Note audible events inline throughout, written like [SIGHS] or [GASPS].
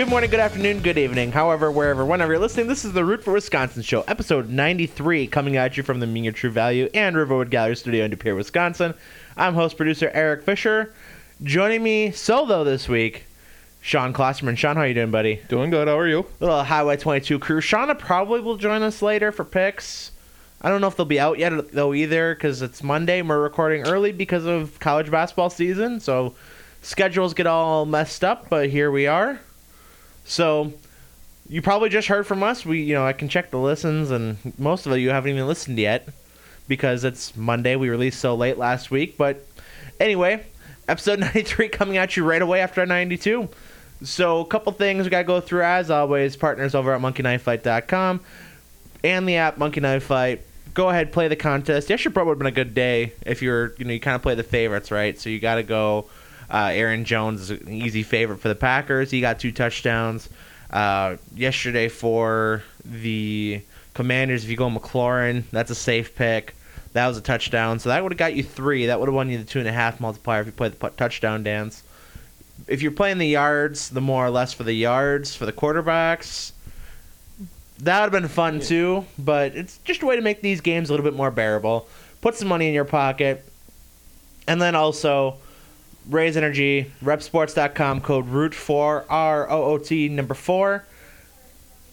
Good morning, good afternoon, good evening. However, wherever, whenever you're listening, this is the Root for Wisconsin show, episode 93, coming at you from the Mean Your True Value and Riverwood Gallery Studio in De Pere, Wisconsin. I'm host producer Eric Fisher. Joining me solo this week, Sean Klosterman. Sean, how you doing, buddy? Doing good. How are you? Little Highway 22 crew. Shauna uh, probably will join us later for picks. I don't know if they'll be out yet though either because it's Monday. and We're recording early because of college basketball season, so schedules get all messed up. But here we are. So you probably just heard from us. We, you know, I can check the listens, and most of you haven't even listened yet because it's Monday. We released so late last week, but anyway, episode [LAUGHS] 93 coming at you right away after 92. So a couple things we got to go through as always. Partners over at monkeyknifefight.com and the app Monkey Knife Fight. Go ahead, play the contest. Yesterday probably would have been a good day if you're, you know, you kind of play the favorites, right? So you got to go. Uh, Aaron Jones is an easy favorite for the Packers. He got two touchdowns. Uh, yesterday for the Commanders, if you go McLaurin, that's a safe pick. That was a touchdown. So that would have got you three. That would have won you the two and a half multiplier if you played the touchdown dance. If you're playing the yards, the more or less for the yards for the quarterbacks, that would have been fun too. But it's just a way to make these games a little bit more bearable. Put some money in your pocket, and then also Raze energy. Reppsports.com code root four R O O T number four.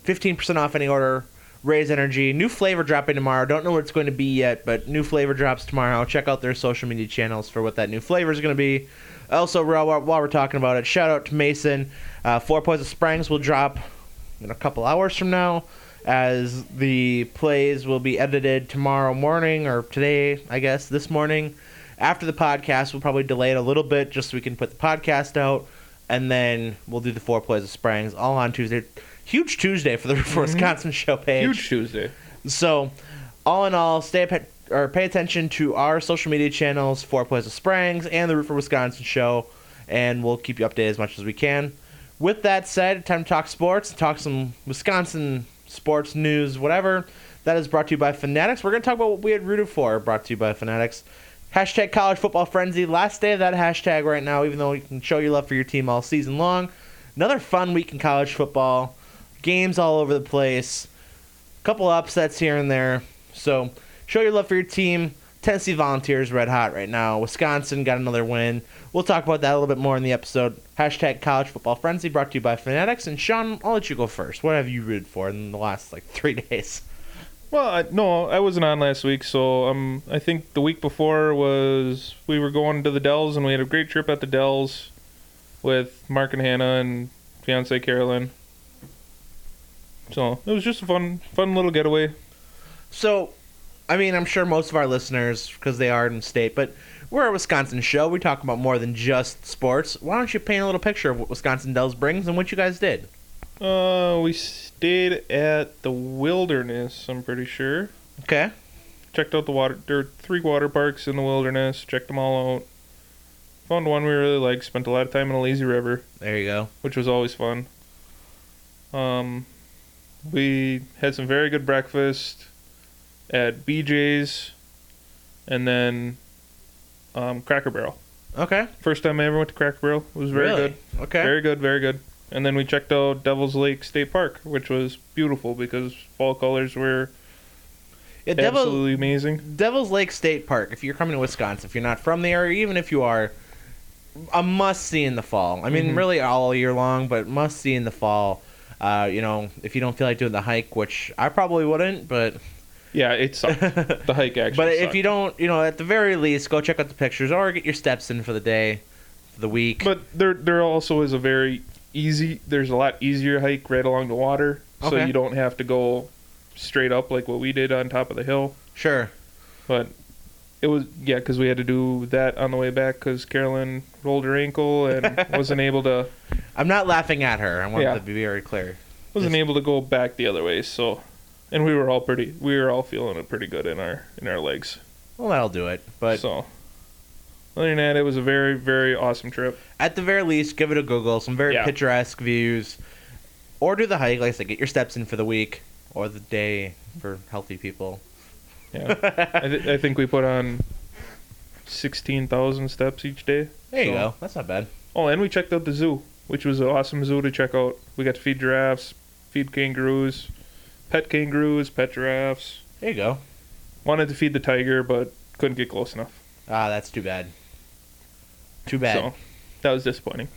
Fifteen percent off any order. Raze Energy. New flavor dropping tomorrow. Don't know what it's going to be yet, but new flavor drops tomorrow. Check out their social media channels for what that new flavor is going to be. Also, while we're talking about it, shout out to Mason. Uh, Four Poison Springs will drop in a couple hours from now, as the plays will be edited tomorrow morning or today, I guess, this morning. After the podcast, we'll probably delay it a little bit just so we can put the podcast out, and then we'll do the Four Plays of Springs all on Tuesday. Huge Tuesday for the for [LAUGHS] Wisconsin mm-hmm. show page. Huge Tuesday. So, all in all, stay pa- or pay attention to our social media channels, Four Plays of Springs and the Root for Wisconsin show, and we'll keep you updated as much as we can. With that said, time to talk sports, talk some Wisconsin sports news, whatever. That is brought to you by Fanatics. We're going to talk about what we had rooted for, brought to you by Fanatics. Hashtag college football frenzy. Last day of that hashtag right now, even though you can show your love for your team all season long. Another fun week in college football. Games all over the place. Couple upsets here and there. So show your love for your team. Tennessee Volunteers red hot right now. Wisconsin got another win. We'll talk about that a little bit more in the episode. Hashtag college football frenzy brought to you by Fanatics. And Sean, I'll let you go first. What have you rooted for in the last like three [LAUGHS] days? Well, I, no, I wasn't on last week, so um, I think the week before was we were going to the Dells, and we had a great trip at the Dells with Mark and Hannah and fiance Carolyn. So it was just a fun, fun little getaway. So, I mean, I'm sure most of our listeners, because they are in state, but we're a Wisconsin show. We talk about more than just sports. Why don't you paint a little picture of what Wisconsin Dells brings and what you guys did? Uh, we stayed at the Wilderness. I'm pretty sure. Okay. Checked out the water. There are three water parks in the Wilderness. Checked them all out. Found one we really liked. Spent a lot of time in a lazy river. There you go. which was always fun. Um, we had some very good breakfast at BJ's, and then um, Cracker Barrel. Okay. First time I ever went to Cracker Barrel. It was very Really? good. Okay. Very good, very good. And then we checked out Devil's Lake State Park, which was beautiful because fall colors were yeah, Devil, absolutely amazing. Devil's Lake State Park. If you're coming to Wisconsin, if you're not from the area, even if you are, a must see in the fall. I mean, Mhm. really all year long, but must see in the fall. Uh, you know, if you don't feel like doing the hike, which I probably wouldn't, but Yeah, it sucked. [LAUGHS] the hike actually. but if you don't, you know, at the very least, go check out the pictures or get your steps in for the day, for the week. But there, there also is a very easy. There's a lot easier hike right along the water, so you don't have to go straight up like what we did on top of the hill. sure. But it was yeah, because we had to do that on the way back because Carolyn rolled her ankle and [LAUGHS] wasn't able to I'm not laughing at her. I want Yeah. to be very clear. wasn't Just- able to go back the other way. So, and we were all pretty. We were all feeling it pretty good in our in our legs. Well, that'll do it. But so, other than that, it was a very very awesome trip. at the very least, give it a Google. Some very Yeah. picturesque views. Or do the hike. Like I said, get your steps in for the week or the day for healthy people. Yeah, [LAUGHS] I, th- I think we put on sixteen thousand steps each day. There you So- go. That's not bad. Oh, and we checked out the zoo. which was an awesome zoo to check out. We got to feed giraffes, feed kangaroos, pet kangaroos, pet giraffes. There you go. Wanted to feed the tiger, but couldn't get close enough. Ah, that's too bad. Too bad. So that was disappointing.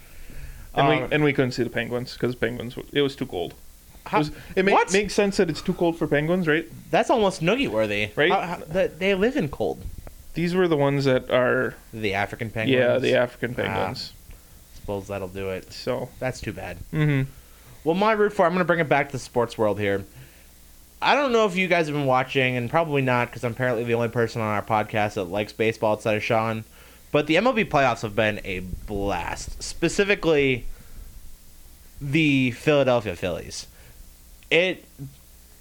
And Uh, we and we couldn't see the penguins because penguins it was too cold. How- it was, it ma- makes sense that it's too cold for penguins, right? That's almost noogie worthy. Right? How- how- they live in cold. These were the ones that are The African penguins. yeah the African Ah. penguins. Suppose that'll do it. So That's too bad. Mm-hmm. Well, my root for I'm going to bring it back to the sports world here. I don't know if you guys have been watching, and probably not, because I'm apparently the only person on our podcast that likes baseball outside of Sean. But the MLB playoffs have been a blast. Specifically, the Philadelphia Phillies. It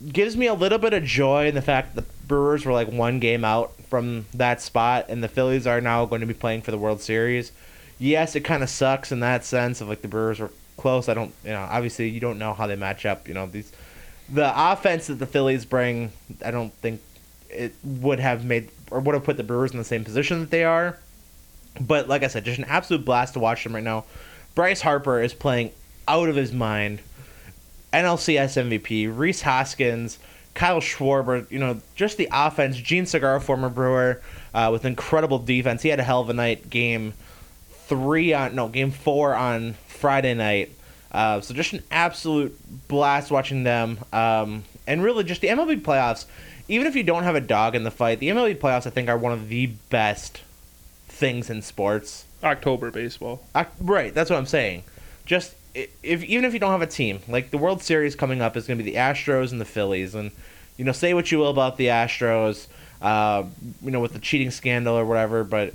gives me a little bit of joy in the fact that the Brewers were like one game out from that spot, and the Phillies are now going to be playing for the World Series. Yes, it kind of sucks in that sense of like the Brewers were close. I don't, you know, obviously you don't know how they match up. You know, these the offense that the Phillies bring, I don't think it would have made or would have put the Brewers in the same position that they are. But like I said, just an absolute blast to watch them right now. Bryce Harper is playing out of his mind. NLCS MVP, Rhys Hoskins, Kyle Schwarber, you know, just the offense. Jean Segura, former Brewer, uh, with incredible defense. He had a hell of a night game three on, no, game four on Friday night. Uh, so just an absolute blast watching them. Um, and really just the MLB playoffs, even if you don't have a dog in the fight, the MLB playoffs, I think, are one of the best things in sports. October baseball. Uh, right, that's what I'm saying. Just if even if you don't have a team, like the World Series coming up is going to be the Astros and the Phillies, and you know, say what you will about the Astros, uh, you know, with the cheating scandal or whatever, but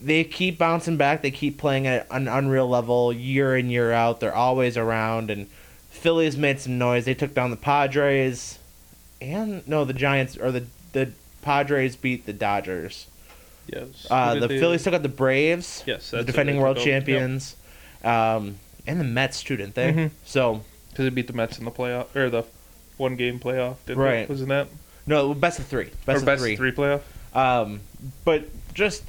they keep bouncing back. They keep playing at an unreal level year in year out. They're always around, and Phillies made some noise. They took down the Padres, and no, the Giants or the the Padres beat the Dodgers. Yes. Uh, the they- Phillies took out the Braves, Yes, the defending world took out. Yep. champions, um, and the Mets too, didn't they? Mhm. So Because it beat the Mets in the playoff or the one game playoff. Didn't Right. It? Wasn't that no, best of three, best or of best three. three playoff? Um, but just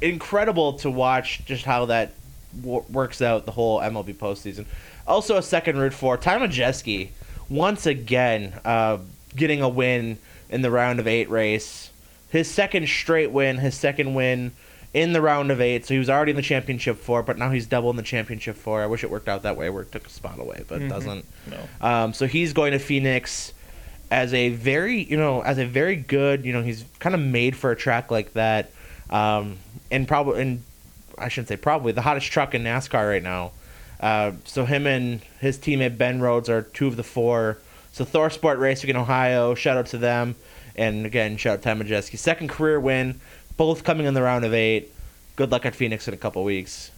incredible to watch just how that w- works out the whole MLB postseason. Also, a second root for Ty Majeski once again uh, getting a win in the round of eight race. His second straight win, his second win in the round of eight. So he was already in the championship four, but now he's double in the championship four. I wish it worked out that way where it took a spot away, but it Mhm. doesn't. No. Um, so he's going to Phoenix as a very, you know, as a very good, you know, he's kind of made for a track like that, um, and probably, and I shouldn't say probably the hottest truck in NASCAR right now. Uh, so him and his teammate Ben Rhodes are two of the four. So ThorSport Racing in Ohio, shout out to them, and again shout out to Majeski. Second career win, both coming in the round of eight. Good luck at Phoenix in a couple weeks.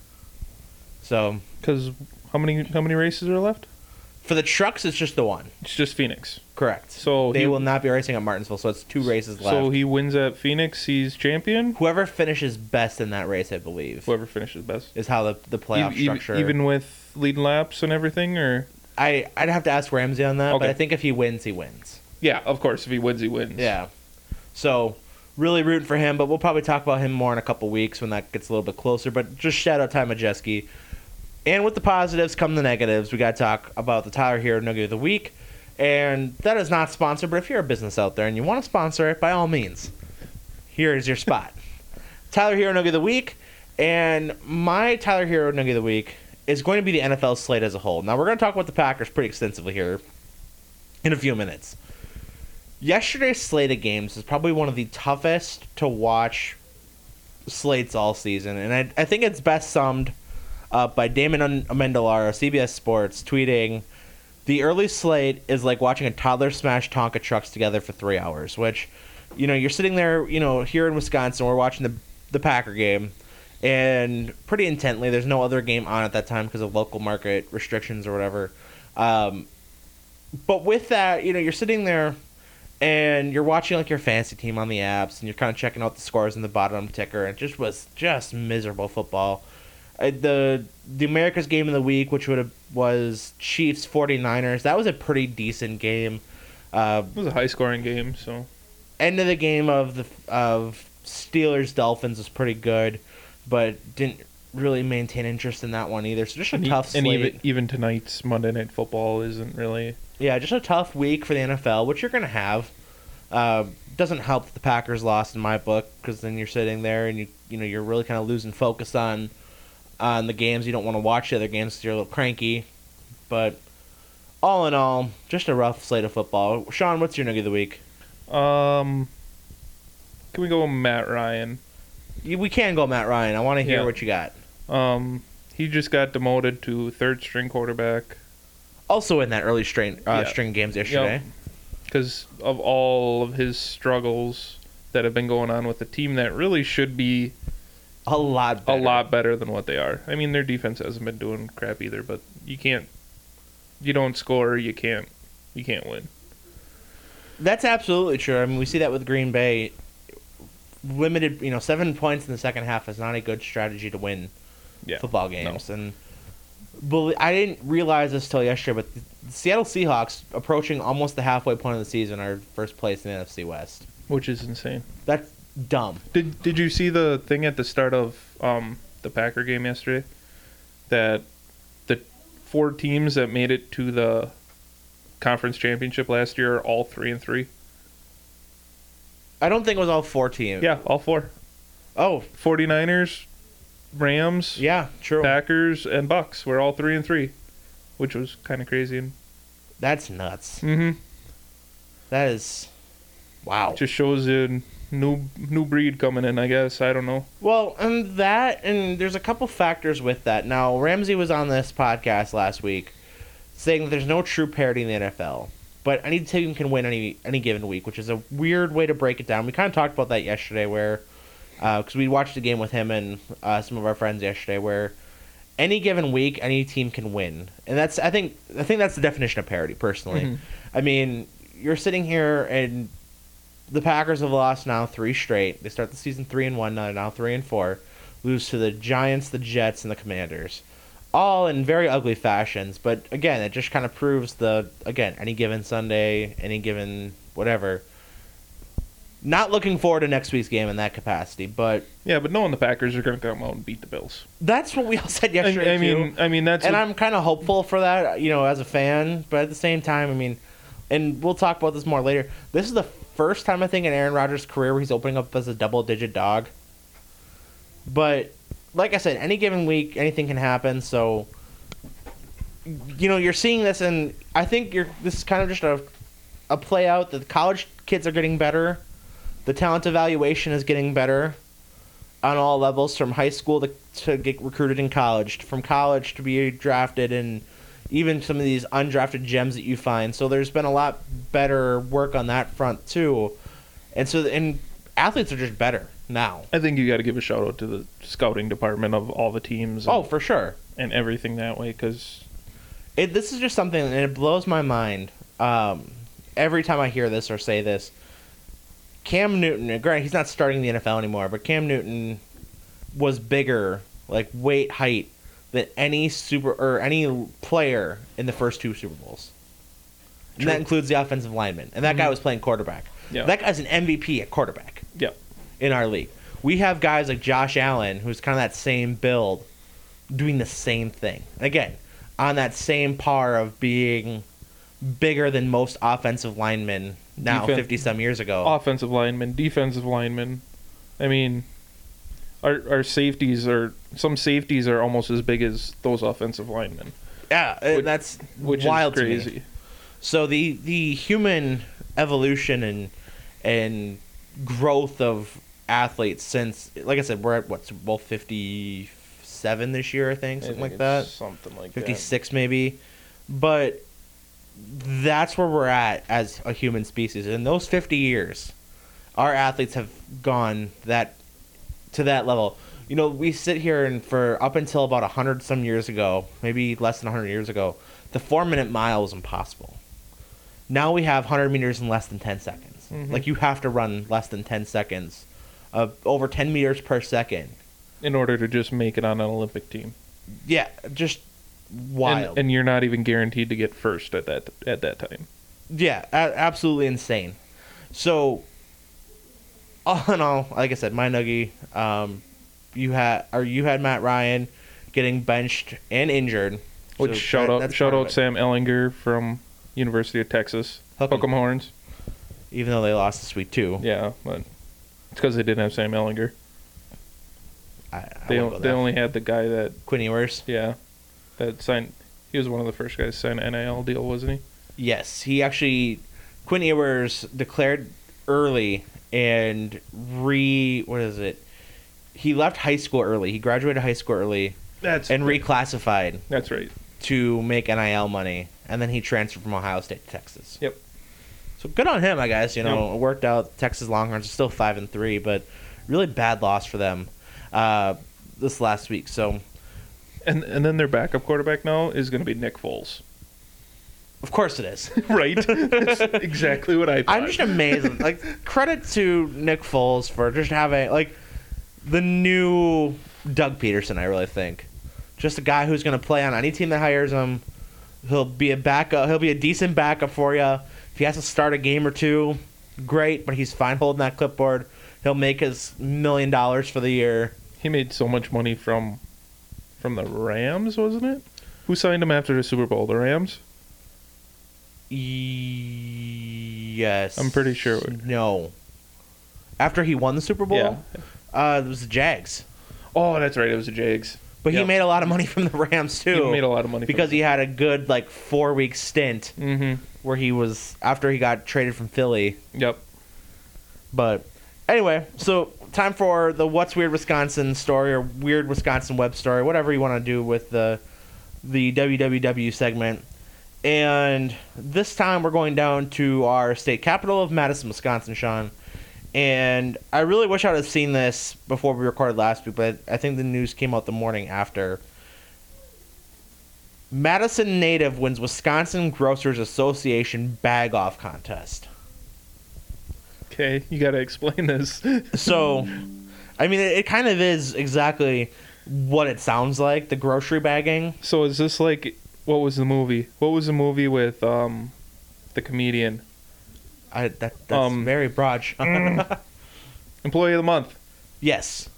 So Because how many how many races are left? for the trucks, it's just the one. It's just Phoenix. Correct. So they he- will not be racing at Martinsville, so it's two races left. So he wins at Phoenix. He's champion. Whoever finishes best in that race, I believe, Whoever finishes best. is how the the playoff E- structure. even with leading laps and everything, or I I'd have to ask Ramsey on that, but I think if he wins, he wins. Yeah, of course, if he wins, he wins. Yeah. So really rooting for him, but we'll probably talk about him more in a couple weeks when that gets a little bit closer. But just shout out Ty Majeski. And with the positives come the negatives. We got to talk about the Tyler Herro Nugget of the Week. And that is not sponsored, but if you're a business out there and you want to sponsor it, by all means, here is your spot. [LAUGHS] Tyler Herro Nugget of the Week. And my Tyler Herro Nugget of the Week is going to be the NFL slate as a whole. Now, we're going to talk about the Packers pretty extensively here in a few minutes. Yesterday's slate of games is probably one of the toughest to watch slates all season, and I, I think it's best summed up by Damon Amendolara, CBS Sports, tweeting, "The early slate is like watching a toddler smash Tonka trucks together for three hours." Which, you know, you're sitting there, you know, here in Wisconsin, we're watching the the Packer game, and pretty intently. There's no other game on at that time because of local market restrictions or whatever. Um, but with that, you know, you're sitting there and you're watching like your fantasy team on the apps and you're kind of checking out the scores in the bottom ticker and it just was just miserable football uh, the the america's game of the week which would have was chiefs 49ers that was a pretty decent game uh, It was a high scoring game, so end of the game of the of steelers dolphins was pretty good but didn't really maintain interest in that one either. So just a And, e- tough and even even tonight's Monday Night Football isn't really. Yeah, just a tough week for the NFL, which you're going to have. Uh, doesn't help that the Packers lost in my book because then you're sitting there and you you know you're really kind of losing focus on on the games. You don't want to watch the other games 'cause you're a little cranky. But all in all, just a rough slate of football. Sean, what's your nugget of the week? Um, can we go with Matt Ryan? We can go Matt Ryan. I want to hear Yeah. what you got. Um, he just got demoted to third string quarterback Also in that early string uh, Yeah. string games yesterday. because of all of his struggles that have been going on with the team that really should be A lot a better. lot better than what they are. I mean, their defense hasn't been doing crap either, but you can't, you don't score, you can't, you can't win. That's absolutely true. I mean, we see that with Green Bay. Limited, you know, seven points in the second half is not a good strategy to win Yeah, football games. And bel I didn't realize this till yesterday, but the Seattle Seahawks approaching almost the halfway point of the season are first place in the NFC West. which is insane. That's dumb. Did Did you see the thing at the start of um, the Packer game yesterday? That the four teams that made it to the conference championship last year are all three and three. I don't think it was all four teams. Yeah, all four. Oh, 49ers, Rams, yeah, true. Packers, and Bucks were all three and three, which was kind of crazy. And That's nuts. mm-hmm. That is, wow. just shows a new new breed coming in. I guess I don't know. Well, and that, and there's a couple factors with that. Now, Ramsey was on this podcast last week saying that there's no true parity in the NFL, but any team can win any any given week, which is a weird way to break it down. We kind of talked about that yesterday, where because we watched the game with him and uh, some of our friends yesterday, where any given week any team can win, and that's I think I think that's the definition of parity. Personally, Mhm. I mean, you're sitting here and the Packers have lost now three straight. They start the season three and one, now now three and four. Lose to the Giants, the Jets, and the Commanders, all in very ugly fashions. But again, it just kind of proves the again any given Sunday, any given whatever. Not looking forward to next week's game in that capacity, but Yeah, but knowing the Packers are going to come out and beat the Bills. that's what we all [LAUGHS] said yesterday I too. mean, I mean that's and what- I'm kind of hopeful for that, you know, as a fan. But at the same time, I mean, and we'll talk about this more later. This is the first time I think in Aaron Rodgers' career where he's opening up as a double-digit dog. But like I said, any given week, anything can happen. So, you know, you're seeing this, and I think you're. This is kind of just a a play out that the college kids are getting better. The talent evaluation is getting better on all levels, from high school to, to get recruited in college, from college to be drafted, and even some of these undrafted gems that you find. So there's been a lot better work on that front too, and so and athletes are just better now. I think you got to give a shout out to the scouting department of all the teams. And, Oh, for sure. and everything that way because this is just something, and it blows my mind um, every time I hear this or say this. Cam Newton, granted, he's not starting the NFL anymore, but Cam Newton was bigger, like weight, height, than any super or any player in the first two Super Bowls. And that includes the offensive lineman. And that guy Mhm. was playing quarterback. Yeah. That guy's an MVP at quarterback yeah, in our league. We have guys like Josh Allen, who's kind of that same build, doing the same thing. Again, on that same par of being bigger than most offensive linemen now, 50 some years ago. offensive linemen, defensive linemen. I mean, our our safeties are some safeties are almost as big as those offensive linemen, yeah, uh, which- that's which wild is to me. crazy. So the the human evolution and and growth of athletes since, like I said, we're at what Super Bowl 57 this year, I think, something like that. Something like 56 maybe but that's where we're at as a human species. In those 50 years our athletes have gone that to that level. You know we sit here and for up until about 100 some years ago maybe less than 100 years ago the four minute mile was impossible. Now we have 100 meters in less than 10 seconds. Mhm. like you have to run less than 10 seconds of over 10 meters per second In order to just make it on an Olympic team, yeah just wild and, you're not even guaranteed to get first at that at that time. Yeah, a- absolutely insane. So, all in all, like I said, my nuggy, um, you had or you had Matt Ryan getting benched and injured. Which So shout that- out shout out. Sam Ehlinger from University of Texas. Hook 'em horns. Even though they lost this week too. Yeah, but it's because they didn't have Sam Ehlinger. I, I They they only had the guy that Quinn Ewers. yeah that signed. He was one of the first guys to sign an NIL deal, wasn't he? Yes, he actually Quinn Ewers declared early and re what is it? He left high school early. He graduated high school early That's and reclassified that's right. to make NIL money, and then he transferred from Ohio State to Texas. Yep. So good on him, I guess. You know, Yep. it worked out. Texas Longhorns are still five and three, but really bad loss for them uh, this last week. So And and then their backup quarterback now is going to be Nick Foles. of course it is. [LAUGHS] right. [LAUGHS] That's exactly what I thought. I'm just amazed. like credit to Nick Foles for just having like the new Doug Pederson. I really think just a guy who's going to play on any team that hires him. He'll be a backup. He'll be a decent backup for you. If he has to start a game or two, great. But he's fine holding that clipboard. He'll make his million dollars for the year. He made so much money from from the Rams, wasn't it? Who signed him after the Super Bowl? The Rams? Yes, I'm pretty sure No. After he won the Super Bowl, Yeah. uh, it was the Jags. Oh, that's right. It was the Jags. But he made a lot of money from the Rams too. He made a lot of money from because he had a good like four week stint Mm-hmm. where he was after he got traded from Philly. Yep. But anyway, so time for the what's weird Wisconsin story or weird Wisconsin web story, whatever you want to do with the the WWW segment. And this time we're going down to our state capital of Madison, Wisconsin, Sean. And I really wish I would have seen this before we recorded last week, but I think the news came out the morning after. Madison native wins Wisconsin Grocers Association bag off contest. Okay, you got to explain this. [LAUGHS] So, I mean, it, it kind of is exactly what it sounds like the grocery bagging. so is this like what was the movie? What was the movie with um the comedian? I, that, that's Um, very broad. Sean. [LAUGHS] Employee of the month. yes.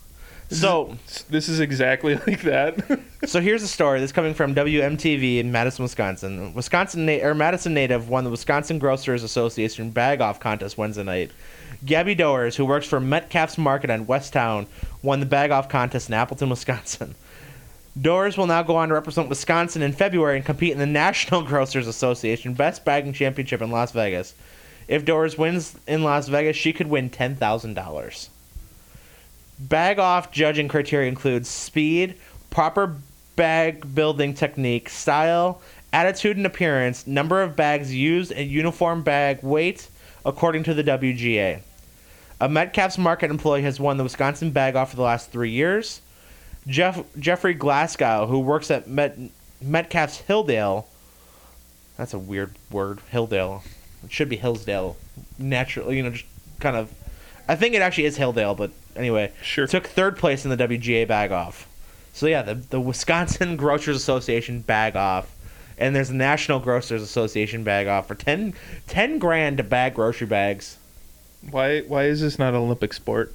So, This is exactly [LAUGHS] like that. so here's the story. This is coming from WMTV in Madison, Wisconsin. Wisconsin na- or Madison native won the Wisconsin Grocers Association bag off contest Wednesday night. Gabby Doers, who works for Metcalfe's Market on West Towne, won the bag off contest in Appleton, Wisconsin. Doers will now go on to represent Wisconsin in February and compete in the National [LAUGHS] Grocers Association Best Bagging Championship in Las Vegas. If Doers wins in Las Vegas, she could win ten thousand dollars. Bag off judging criteria includes speed, proper bag building technique, style, attitude and appearance, number of bags used, and uniform bag weight, according to the WGA. A Metcalfe's Market employee has won the Wisconsin Bag Off for the last three years. Jeff Jeffrey Glasgow, who works at Met, Metcalfe's Hilldale, that's a weird word, Hilldale. It should be Hillsdale. Naturally, you know, just kind of. I think it actually is Hilldale, but anyway, Sure. took third place in the WGA Bag Off. So yeah, the the Wisconsin [LAUGHS] Grocers Association Bag Off, and there's the National Grocers Association Bag Off for 10, 10 grand to bag grocery bags. why why is this not an Olympic sport?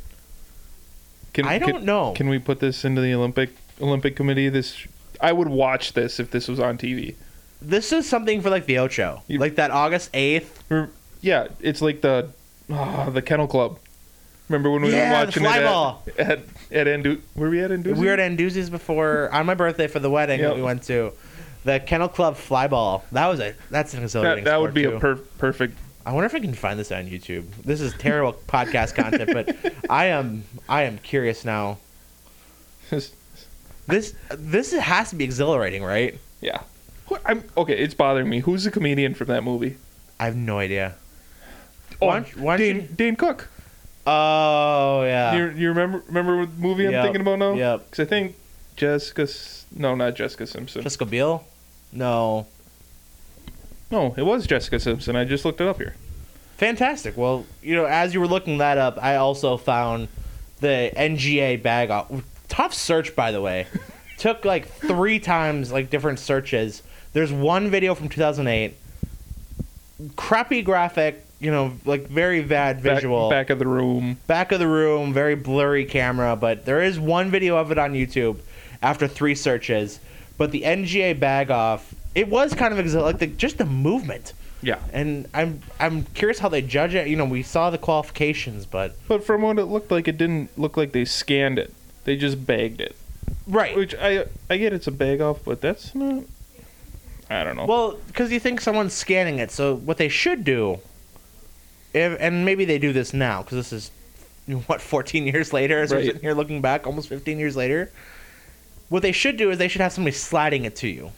Can, I don't can- know. Can we put this into the Olympic Olympic committee? This I would watch this if this was on TV. This is something for like the Ocho, You- like that August eighth. Yeah, it's like the ah, the Kennel Club. Remember when we Yeah, were the watching fly it ball. at at, at Andu- Were we at Anduzzi? We were at Anduzzi's before on my birthday for the wedding Yep. that we went to. The Kennel Club Flyball. That was a that's an that, exhilarating. that would sport, be too. a per- perfect. I wonder if I can find this on YouTube. This is terrible [LAUGHS] podcast content, but I am I am curious now. [LAUGHS] This this has to be exhilarating, right? yeah. Who- I'm okay. It's bothering me. Who's the comedian from that movie? I have no idea. Oh, Why don't- why don't Dane, you- Dane Cook. Oh yeah. you, you remember remember what movie I'm Yep, thinking about now? yep. Because I think Jessica. S- No, not Jessica Simpson. Jessica Biel? No. no, it was Jessica Simpson. I just looked it up here. Fantastic. Well, you know, as you were looking that up, I also found the NGA bag off. Tough search, by the way. [LAUGHS] Took like three times, like different searches. There's one video from 2008. Crappy graphic, you know, like very bad visual. back of the room. back of the room, very blurry camera, but there is one video of it on YouTube after three searches. But the NGA bag off, it was kind of like the, just the movement, Yeah. and I'm I'm curious how they judge it. You know, we saw the qualifications, but But from what it looked like, it didn't look like they scanned it. They just bagged it. right. Which I I get it's a bag off, but that's not. I don't know. Well, because you think someone's scanning it, so what they should do, if, and maybe they do this now, because this is what 14 years later, as we're sitting here looking back, almost 15 years later. What they should do is they should have somebody sliding it to you.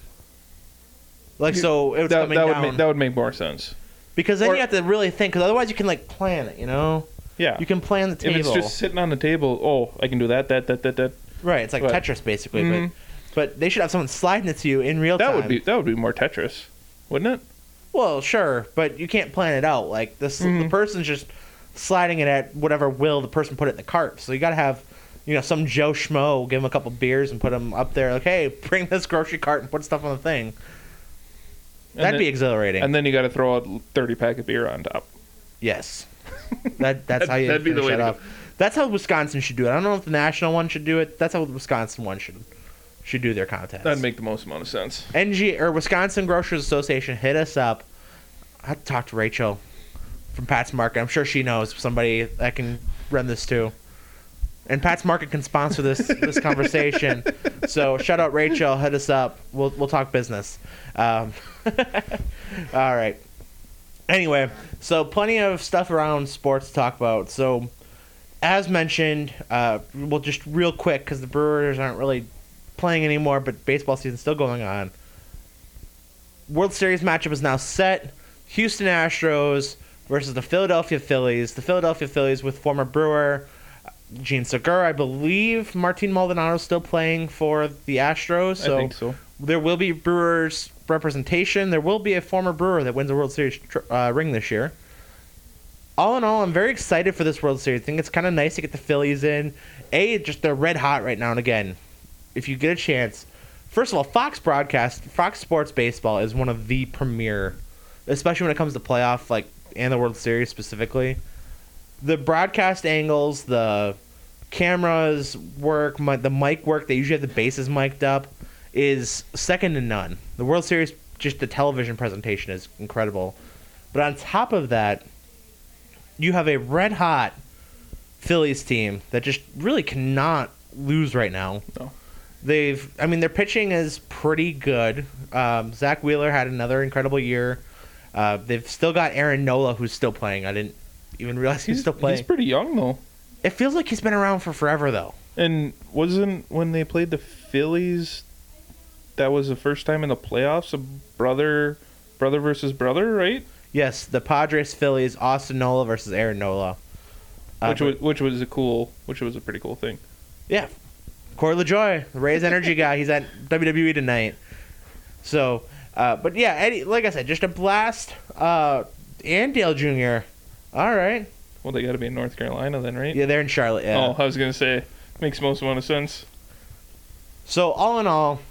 Like so, that, coming that would make, that would make more sense. because then or- you have to really think, because otherwise you can like plan it. You know, Yeah. you can plan the table. if it's just sitting on the table, oh, I can do that, that, that, that, that. right, it's like Right. Tetris basically, Mhm. but but they should have someone sliding it to you in real That time. would be that would be more Tetris, wouldn't it? Well, sure, but you can't plan it out. Like this, the Mhm. person's just sliding it at whatever will the person put it in the cart. So you got to have, you know, some Joe schmo give him a couple beers and put him up there. Like, hey, [LAUGHS] bring this grocery cart and put stuff on the thing. And That'd then, be exhilarating. And then you got to throw a thirty pack of beer on top. yes, [LAUGHS] that that's how you That'd be the way that. That's how Wisconsin should do it. I don't know if the national one should do it. That's how the Wisconsin one should should do their contest. That'd make the most amount of sense. NG or Wisconsin Grocers Association hit us up. I have to talk to Rachel from Pat's Market. I'm sure she knows somebody that can run this too. And Pat's Market can sponsor this [LAUGHS] this conversation. So shout out Rachel, hit us up. We'll we'll talk business. Um, [LAUGHS] all right. Anyway, so plenty of stuff around sports to talk about. So as mentioned, uh, well, just real quick because the Brewers aren't really playing anymore, but baseball season's still going on. World Series matchup is now set. Houston Astros versus the Philadelphia Phillies. The Philadelphia Phillies with former Brewer Jean Segura, I believe Martin Maldonado is still playing for the Astros. So, so. there will be Brewers representation. There will be a former Brewer that wins a World Series tr- uh, ring this year. All in all, I'm very excited for this World Series. I think it's kind of nice to get the Phillies in. A, just they're red hot right now. And again, if you get a chance, first of all, Fox broadcast, Fox Sports Baseball is one of the premier, especially when it comes to playoff, like and the World Series specifically. The broadcast angles, the cameras work, mi- the mic work. They usually have the bases mic'd up, is second to none. The World Series, just the television presentation is incredible. But on top of that, you have a red hot Phillies team that just really cannot lose right now. No. They've, I mean, their pitching is pretty good. Um, Zack Wheeler had another incredible year. Uh, they've still got Aaron Nola, who's still playing. I didn't even realize he's, He's, still playing. he's pretty young though. it feels like he's been around for forever, though. And wasn't when they played the Phillies, that was the first time in the playoffs, a brother, brother versus brother, right? Yes, the Padres, Phillies, Austin Nola versus Aaron Nola. Uh, which was which was a cool, which was a pretty cool thing. Yeah. Corey LaJoie, the Raze Energy guy. He's at [LAUGHS] WWE tonight. So, uh, but yeah, Eddie, like I said, just a blast. Uh, and Dale Jr. All right. Well, they got to be in North Carolina then, right? Yeah, they're in Charlotte. Yeah. Oh, I was gonna say makes most amount of sense. So all in all,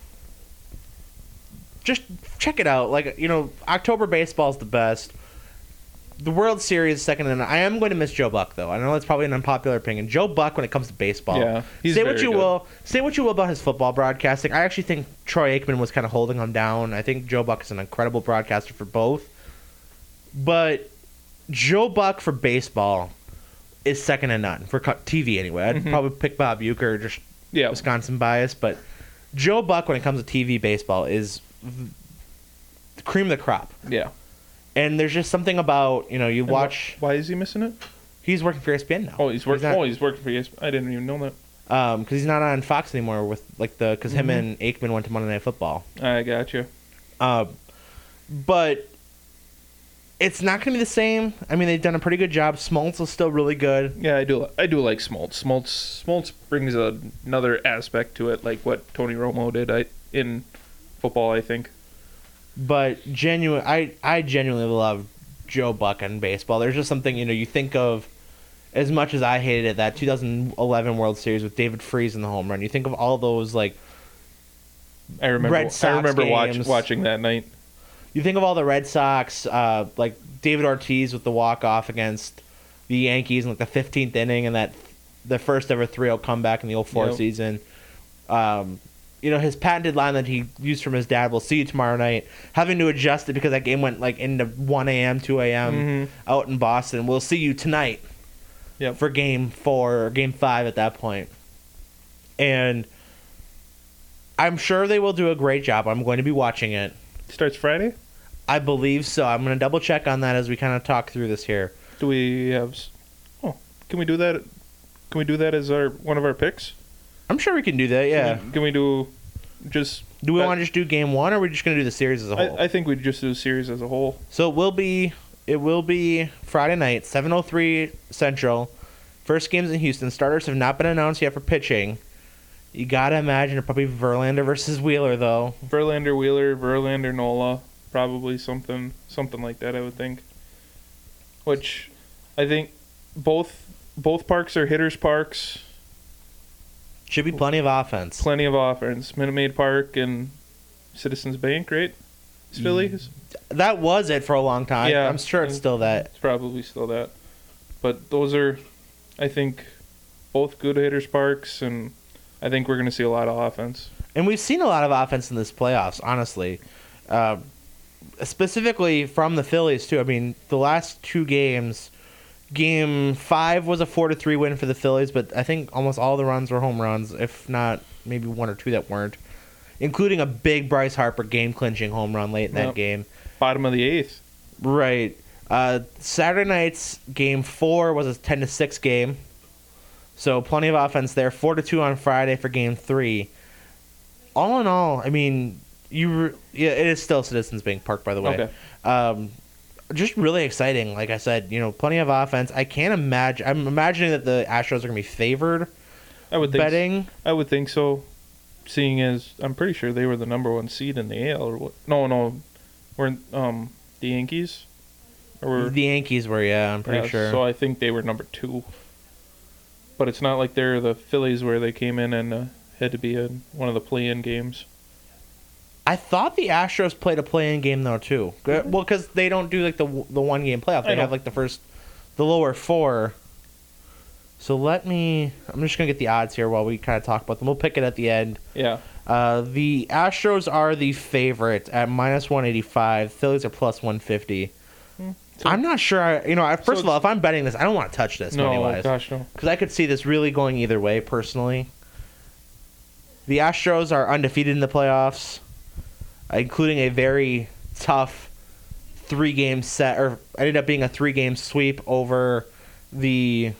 just check it out. Like you know, October baseball is the best. The World Series is second, and I am going to miss Joe Buck though. I know that's probably an unpopular opinion. Joe Buck, when it comes to baseball, Yeah, say what you good. will, say what you will about his football broadcasting. I actually think Troy Aikman was kind of holding him down. I think Joe Buck is an incredible broadcaster for both, but Joe Buck for baseball is second to none for TV anyway. I'd Mhm. probably pick Bob Uecker just Yeah, Wisconsin bias, but Joe Buck, when it comes to TV baseball, is cream of the crop. yeah. And there's just something about you know you And watch. why is he missing it? He's working for ESPN now. Oh, he's working. not- oh, he's working for ESPN. I didn't even know that. Um, because he's not on Fox anymore with like the because him Mhm. and Aikman went to Monday Night Football. I got you. Um, but it's not going to be the same. I mean, they've done a pretty good job. Smoltz is still really good. Yeah, I do. I do like Smoltz. Smoltz. Smoltz brings a, another aspect to it, like what Tony Romo did. I in football, I think. But genuine I I genuinely love Joe Buck and baseball. There's just something you know you think of as much as I hated it that 2011 World Series with David Freese in the home run. You think of all those like I remember. Red Sox I remember watch, watching that night. you think of all the Red Sox, uh, like David Ortiz with the walk off against the Yankees in like the 15th inning and that the first ever 3-0 comeback in the old 04 Yep. season. Um, you know his patented line that he used from his dad. We'll see you tomorrow night. Having to adjust it because that game went like into 1 a.m., 2 a.m. Mhm. out in Boston. We'll see you tonight Yep. for game four or game five at that point. And I'm sure they will do a great job. I'm going to be watching it. Starts Friday. I believe so. I'm going to double check on that as we kind of talk through this here. Do we have? Oh, can we do that? Can we do that as our one of our picks? I'm sure we can do that. Yeah. Can we, can we do just? Do we want to just do game one, or are we just going to do the series as a whole? I, I think we just do a series as a whole. so it will be it will be Friday night, 7:03 Central. First games in Houston. Starters have not been announced yet for pitching. You gotta imagine it probably Verlander versus Wheeler though. Verlander, Wheeler, Verlander, Nola, probably something something like that. I would think. Which, I think, both both parks are hitters parks. Should be plenty of offense. Plenty of offense. Minute Maid Park and Citizens Bank, right? It's Phillies. That was it for a long time. Yeah. I'm sure it's still that. It's probably still that. But those are, I think, both good hitters parks, and I think we're going to see a lot of offense. And we've seen a lot of offense in this playoffs, honestly. Uh, specifically from the Phillies too. I mean, the last two games, game five was a four to three win for the Phillies, but I think almost all the runs were home runs, if not maybe one or two that weren't, including a big Bryce Harper game clinching home run late in that game. Bottom of the eighth. Right. Uh, Saturday night's game four was a ten to six game, so plenty of offense there. Four to two on Friday for game three. All in all, I mean, you re- yeah, it is still Citizens Bank Park, by the way. Okay. Um, just really exciting. Like I said, you know, plenty of offense. I can't imagine. I'm imagining that the Astros are going to be favored I would think. betting. I would think so. Seeing as I'm pretty sure they were the number one seed in the AL, or what? No, no, were um the Yankees, or were The Yankees were, yeah, I'm pretty yeah, sure. So I think they were number two. But it's not like they're the Phillies where they came in and uh, had to be in one of the play-in games. I thought the Astros played a play-in game though too. Good- Well, because they don't do like the the one game playoff. They have like the first, the lower four. So let me. I'm just gonna get the odds here while we kind of talk about them. We'll pick it at the end. Yeah. Uh, the Astros are the favorite at minus 185. Phillies are plus 150. so- I'm not sure. I, you know, I, first so of all, if I'm betting this, I don't want to touch this No, wise gosh, no. because I could see this really going either way personally. The Astros are undefeated in the playoffs, including a very tough three game set, or ended up being a three game sweep over the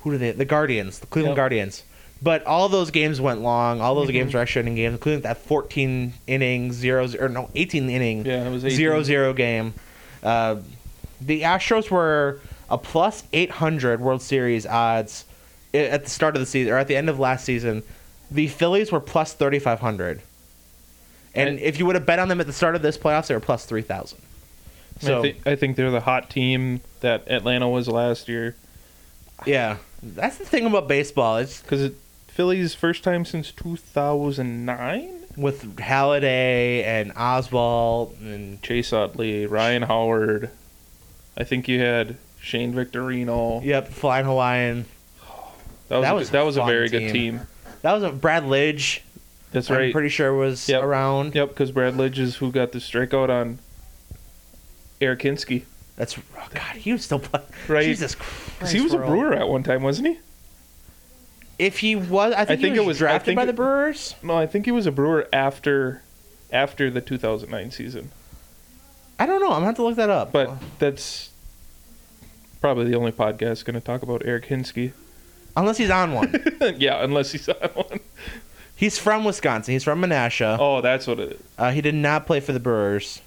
who do they? The Guardians, the Cleveland Yep. Guardians. But all those games went long. All those Mhm. games were extra inning games, including that 14 inning zero or no 18 inning Yeah, it was 18. zero zero game. Uh, the Astros were a plus 800 World Series odds at the start of the season or at the end of last season. The Phillies were plus 3500. And if you would have bet on them at the start of this playoffs, they were plus 3000. So, I, think, I think they're the hot team that Atlanta was last year. yeah. That's the thing about baseball. It's Because Phillies first time since 2009. with Halladay and Oswalt and Chase Utley, Ryan Howard. I think you had Shane Victorino. yep, Flying Hawaiian. That was That a, was good- that was a very team. good team. That was a Brad Lidge. That's I'm right. pretty sure it was Yep. around. Yep, because Brad Lidge is who got the strikeout on Eric Hinske. That's oh God. He was still playing. Right. Jesus Christ. he was a. Brewer at one time, wasn't he? If he was, I think, think he it was, was- drafted by the Brewers. No, I think he was a Brewer after after the 2009 season. I don't know. I'm gonna have to look that up. But that's probably the only podcast going to talk about Eric Hinske. unless he's on one, [LAUGHS] yeah, unless he's on one. He's from Wisconsin. He's from Menasha. Oh, that's what it is. Uh, he did not play for the Brewers.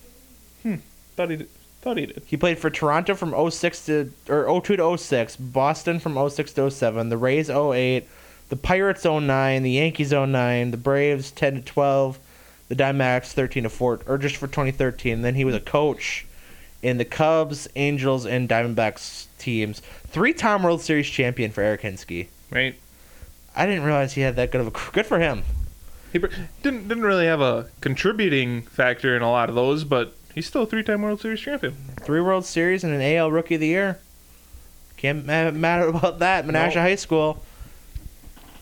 Thought he did. Thought he did. He played for Toronto from 06 to or 02 to 06, Boston from 06 to 07, the Rays 08, the Pirates 09, the Yankees 09, the Braves 10 to 12, the Diamondbacks 13 to 4 or just for 2013. Then he was a coach in the Cubs, Angels and Diamondbacks teams. Three-time World Series champion for Eric Hinske. Right. I didn't realize he had that good of a good for him. He didn't didn't really have a contributing factor in a lot of those, but he's still a three-time World Series champion. Three World Series and an AL Rookie of the Year. Can't ma- matter [LAUGHS] about that. Menasha No. High School.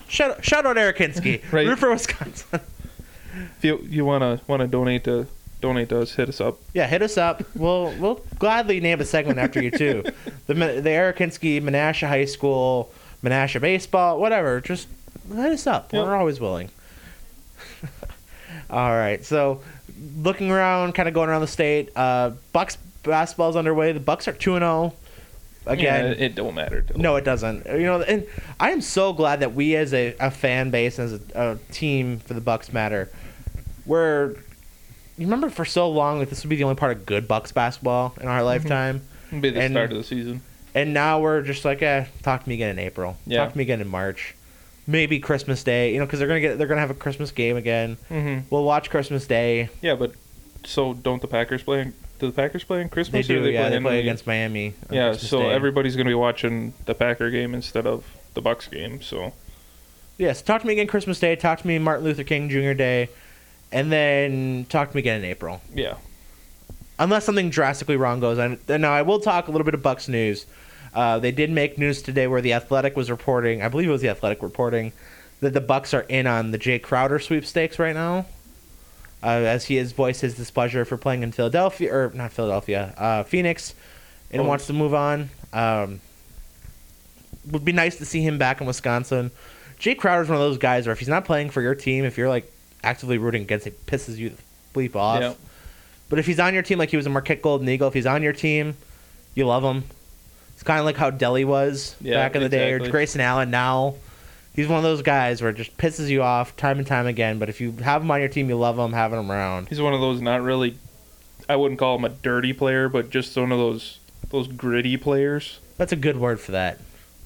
Shout, shout out Eric Kinsky. [LAUGHS] Right. Root for Wisconsin. [LAUGHS] If you you wanna wanna donate to donate to us, hit us up. yeah, hit us up. We'll we'll gladly name a segment after you too. The the Eric Kinsky Menasha High School, Menasha baseball, whatever. Just hit us up. Yep. We're always willing. [LAUGHS] All right. So, looking around, kind of going around the state. Uh, Bucks basketball's underway. The Bucks are two and zero. Again, Yeah, it, don't matter. No, it doesn't. You know, and I am so glad that we, as a, a fan base, as a, a team for the Bucks, matter. Where you remember for so long that this would be the only part of good Bucks basketball in our lifetime, It'll be the and- start of the season. And now we're just like, eh, talk to me again in April. Yeah. Talk to me again in March. Maybe Christmas Day. You know, because they're gonna get they're gonna have a Christmas game again. hmm We'll watch Christmas Day. Yeah, but so don't the Packers play? Do the Packers play on They Christmas? do. or yeah, they play against Miami. Yeah, Christmas so Day. everybody's gonna be watching the Packer game instead of the Bucks game. So Yes, talk to me again Christmas Day. Talk to me Martin Luther King Jr. Day, and then talk to me again in April. yeah, unless something drastically wrong goes on. And now I will talk a little bit of Bucks news. Uh, they did make news today where the Athletic was reporting. I believe it was the Athletic reporting that the Bucks are in on the Jae Crowder sweepstakes right now, uh, as he has voiced his displeasure for playing in Philadelphia or not Philadelphia, uh, Phoenix, and Oh. wants to move on. Um, would be nice to see him back in Wisconsin. Jae Crowder's one of those guys where if he's not playing for your team, if you're like actively rooting against, it pisses you the bleep off. yeah. But if he's on your team, like he was a Marquette Golden Eagle, if he's on your team, you love him. It's kind of like how Delly was Yeah, back in the day, or. Grayson Allen now. He's one of those guys where it just pisses you off time and time again. But if you have him on your team, you love him having him around. He's one of those not really. I wouldn't call him a dirty player, but just one of those those gritty players. That's a good word for that.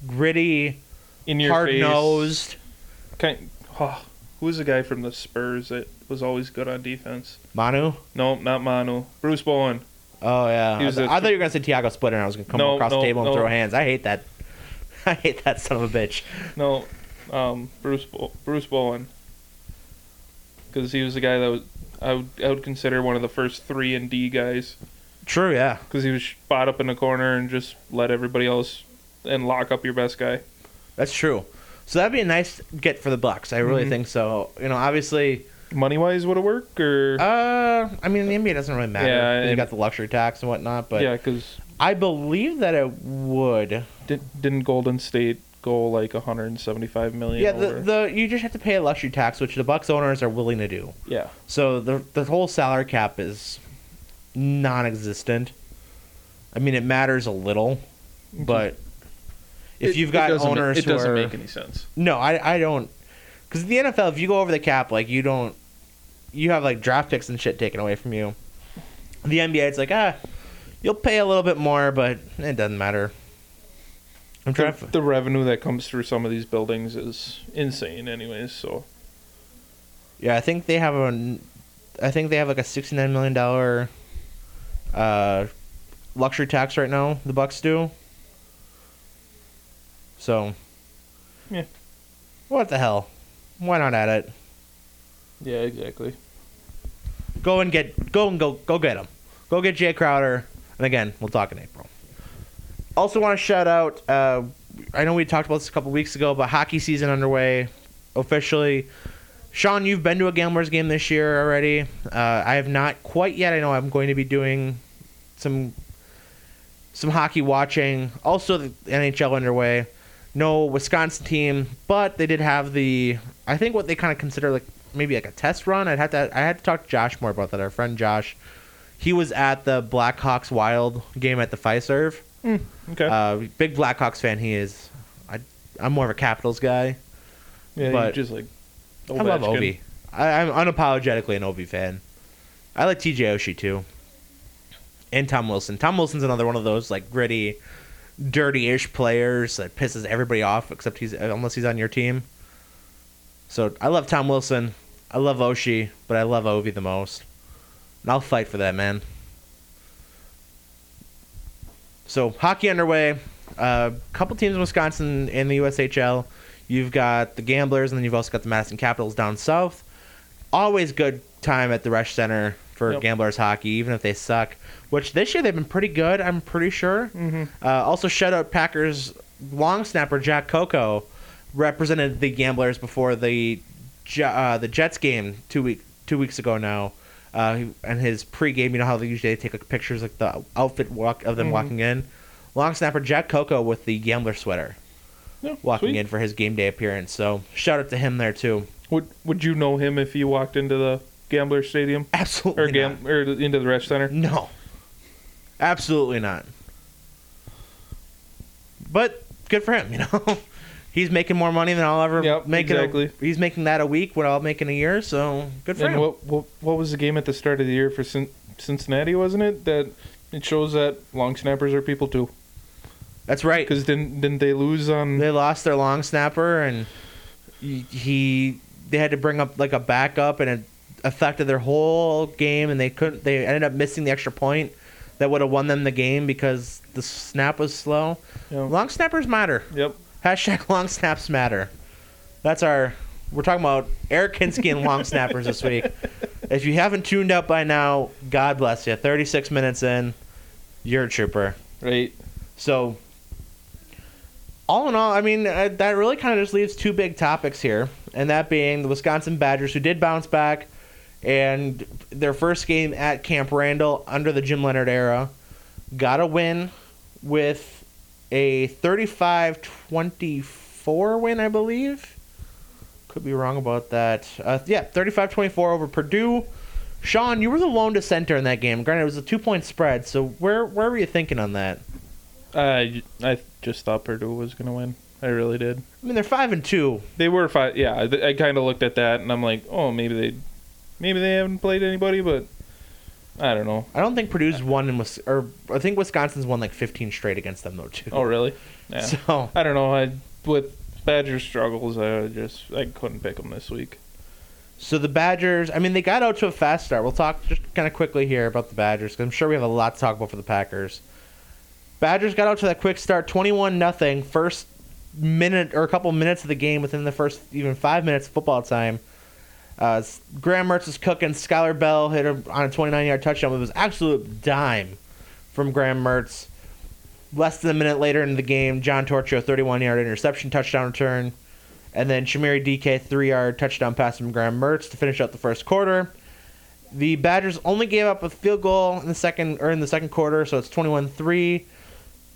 Gritty, In your hard nosed. Kind. Oh, who was the guy from the Spurs that was always good on defense? Manu. No, not Manu. Bruce Bowen. Oh yeah, I, a- I thought you were gonna say Tiago Splitter, and I was gonna come No, across no, the table and no. throw hands. I hate that. [LAUGHS] I hate that son of a bitch. No, um, Bruce Bo- Bruce Bowen. Because he was the guy that was I would I would consider one of the first three and D guys. True, yeah. Because he was spot up in the corner and just let everybody else and lock up your best guy. That's true. So that'd be a nice get for the Bucks. I really Mhm. think so. You know, obviously, Money wise, would it work or? uh, I mean, the NBA doesn't really matter. Yeah, 'cause you and- got the luxury tax and whatnot, but yeah, because I believe that it would. did, didn't Golden State go like 175 million? Yeah, the, over? the you just have to pay a luxury tax, which the Bucks owners are willing to do. yeah. So the the whole salary cap is non-existent. I mean, it matters a little, but if It- you've got doesn't ma- owners it who doesn't are make any sense. No, I I don't. Because the NFL, if you go over the cap, like you don't, you have like draft picks and shit taken away from you. The NBA, it's like ah, you'll pay a little bit more, but it doesn't matter. I'm trying. The, To, the revenue that comes through some of these buildings is insane, anyways. So yeah, I think they have a, I think they have like a sixty nine million dollar, uh, luxury tax right now. The Bucks do. So. Yeah. What the hell? Why not at it? yeah, exactly. Go and get go and go go get him. Go get Jae Crowder. And again, we'll talk in April. Also want to shout out uh, I know we talked about this a couple weeks ago, but hockey season underway officially. Sean, you've been to a Gamblers game this year already. Uh, I have not quite yet. I know I'm going to be doing some some hockey watching. Also, the NHL underway. No Wisconsin team, but they did have the I think what they kind of consider like maybe like a test run. I'd have to I had to talk to Josh more about that. Our friend Josh, he was at the Blackhawks Wild game at the Fiserv. Okay. Uh, big Blackhawks fan he is. I I'm more of a Capitals guy. yeah, but- just like. I love. Ovi. I, I'm unapologetically an Ovi fan. I like TJ Oshie too, and Tom Wilson. Tom Wilson's another one of those like gritty, dirty-ish players that pisses everybody off except he's unless he's on your team. So I love Tom Wilson. I love Oshie, but I love Ovi the most. And I'll fight for that man. So hockey underway. A uh, couple teams in Wisconsin in the USHL. You've got the Gamblers, and then you've also got the Madison Capitals down south. always good time at the Resch Center for Yep. Gamblers hockey, even if they suck. Which this year they've been pretty good. I'm pretty sure. Mm-hmm. Uh, also, shout out Packers long snapper Jack Coco represented the Gamblers before the uh, the Jets game two week two weeks ago now. Uh, and his pregame, you know how they usually take like pictures like the outfit walk of them Mhm. walking in. Long snapper Jack Coco with the Gambler sweater Yeah, walking sweet. in for his game day appearance. So shout out to him there too. Would Would you know him if you walked into the Gambler Stadium Absolutely or not. or into the Resch Center? No. Absolutely not. But good for him, you know. [LAUGHS] he's making more money than I'll ever Yep, make. in a- exactly. he's making that a week, what I'll make in a year. So good for And him. what, what what was the game at the start of the year for Cin- Cincinnati? Wasn't it that it shows that long snappers are people too? That's right. Because didn't didn't they lose on? They lost their long snapper, and he, he they had to bring up like a backup, and it affected their whole game, and they couldn't. They ended up missing the extra point that would have won them the game because the snap was slow. Yeah. Long snappers matter. Yep. Hashtag long snaps matter. That's our. We're talking about Eric Hinske and long snappers this week. If you haven't tuned up by now, God bless you. 36 minutes in, you're a trooper. Right. So, all in all, I mean, uh, that really kind of just leaves two big topics here, and that being the Wisconsin Badgers, who did bounce back, and their first game at Camp Randall under the Jim Leonhard era, got a win with a 35 24 win, I believe. Could be wrong about that. Uh, yeah, 35 24 over Purdue. Sean, you were the lone dissenter in that game. Granted, it was a two point spread, so where, where were you thinking on that? I I just thought Purdue was gonna win. I really did. I mean, they're five and two. They were five. Yeah, I, I kind of looked at that and I'm like, oh, maybe they, maybe they haven't played anybody, but I don't know. I don't think Purdue's won in Wis- or I think Wisconsin's won like 15 straight against them though too. Oh, really? Yeah. So I don't know. I with Badger struggles, I just I couldn't pick them this week. so the Badgers. I mean, they got out to a fast start. We'll talk just kind of quickly here about the Badgers because I'm sure we have a lot to talk about for the Packers. Badgers got out to that quick start, 21 nothing. First minute or a couple minutes of the game within the first even five minutes of football time. Uh, Graham Mertz was cooking. Skyler Bell hit her on a 29 yard touchdown. It was absolute dime from Graham Mertz. Less than a minute later in the game, John Torchio, 31 yard interception touchdown return. And then Chimere Dike, three yard touchdown pass from Graham Mertz to finish out the first quarter. The Badgers only gave up a field goal in the second or in the second quarter, so it's 21-3.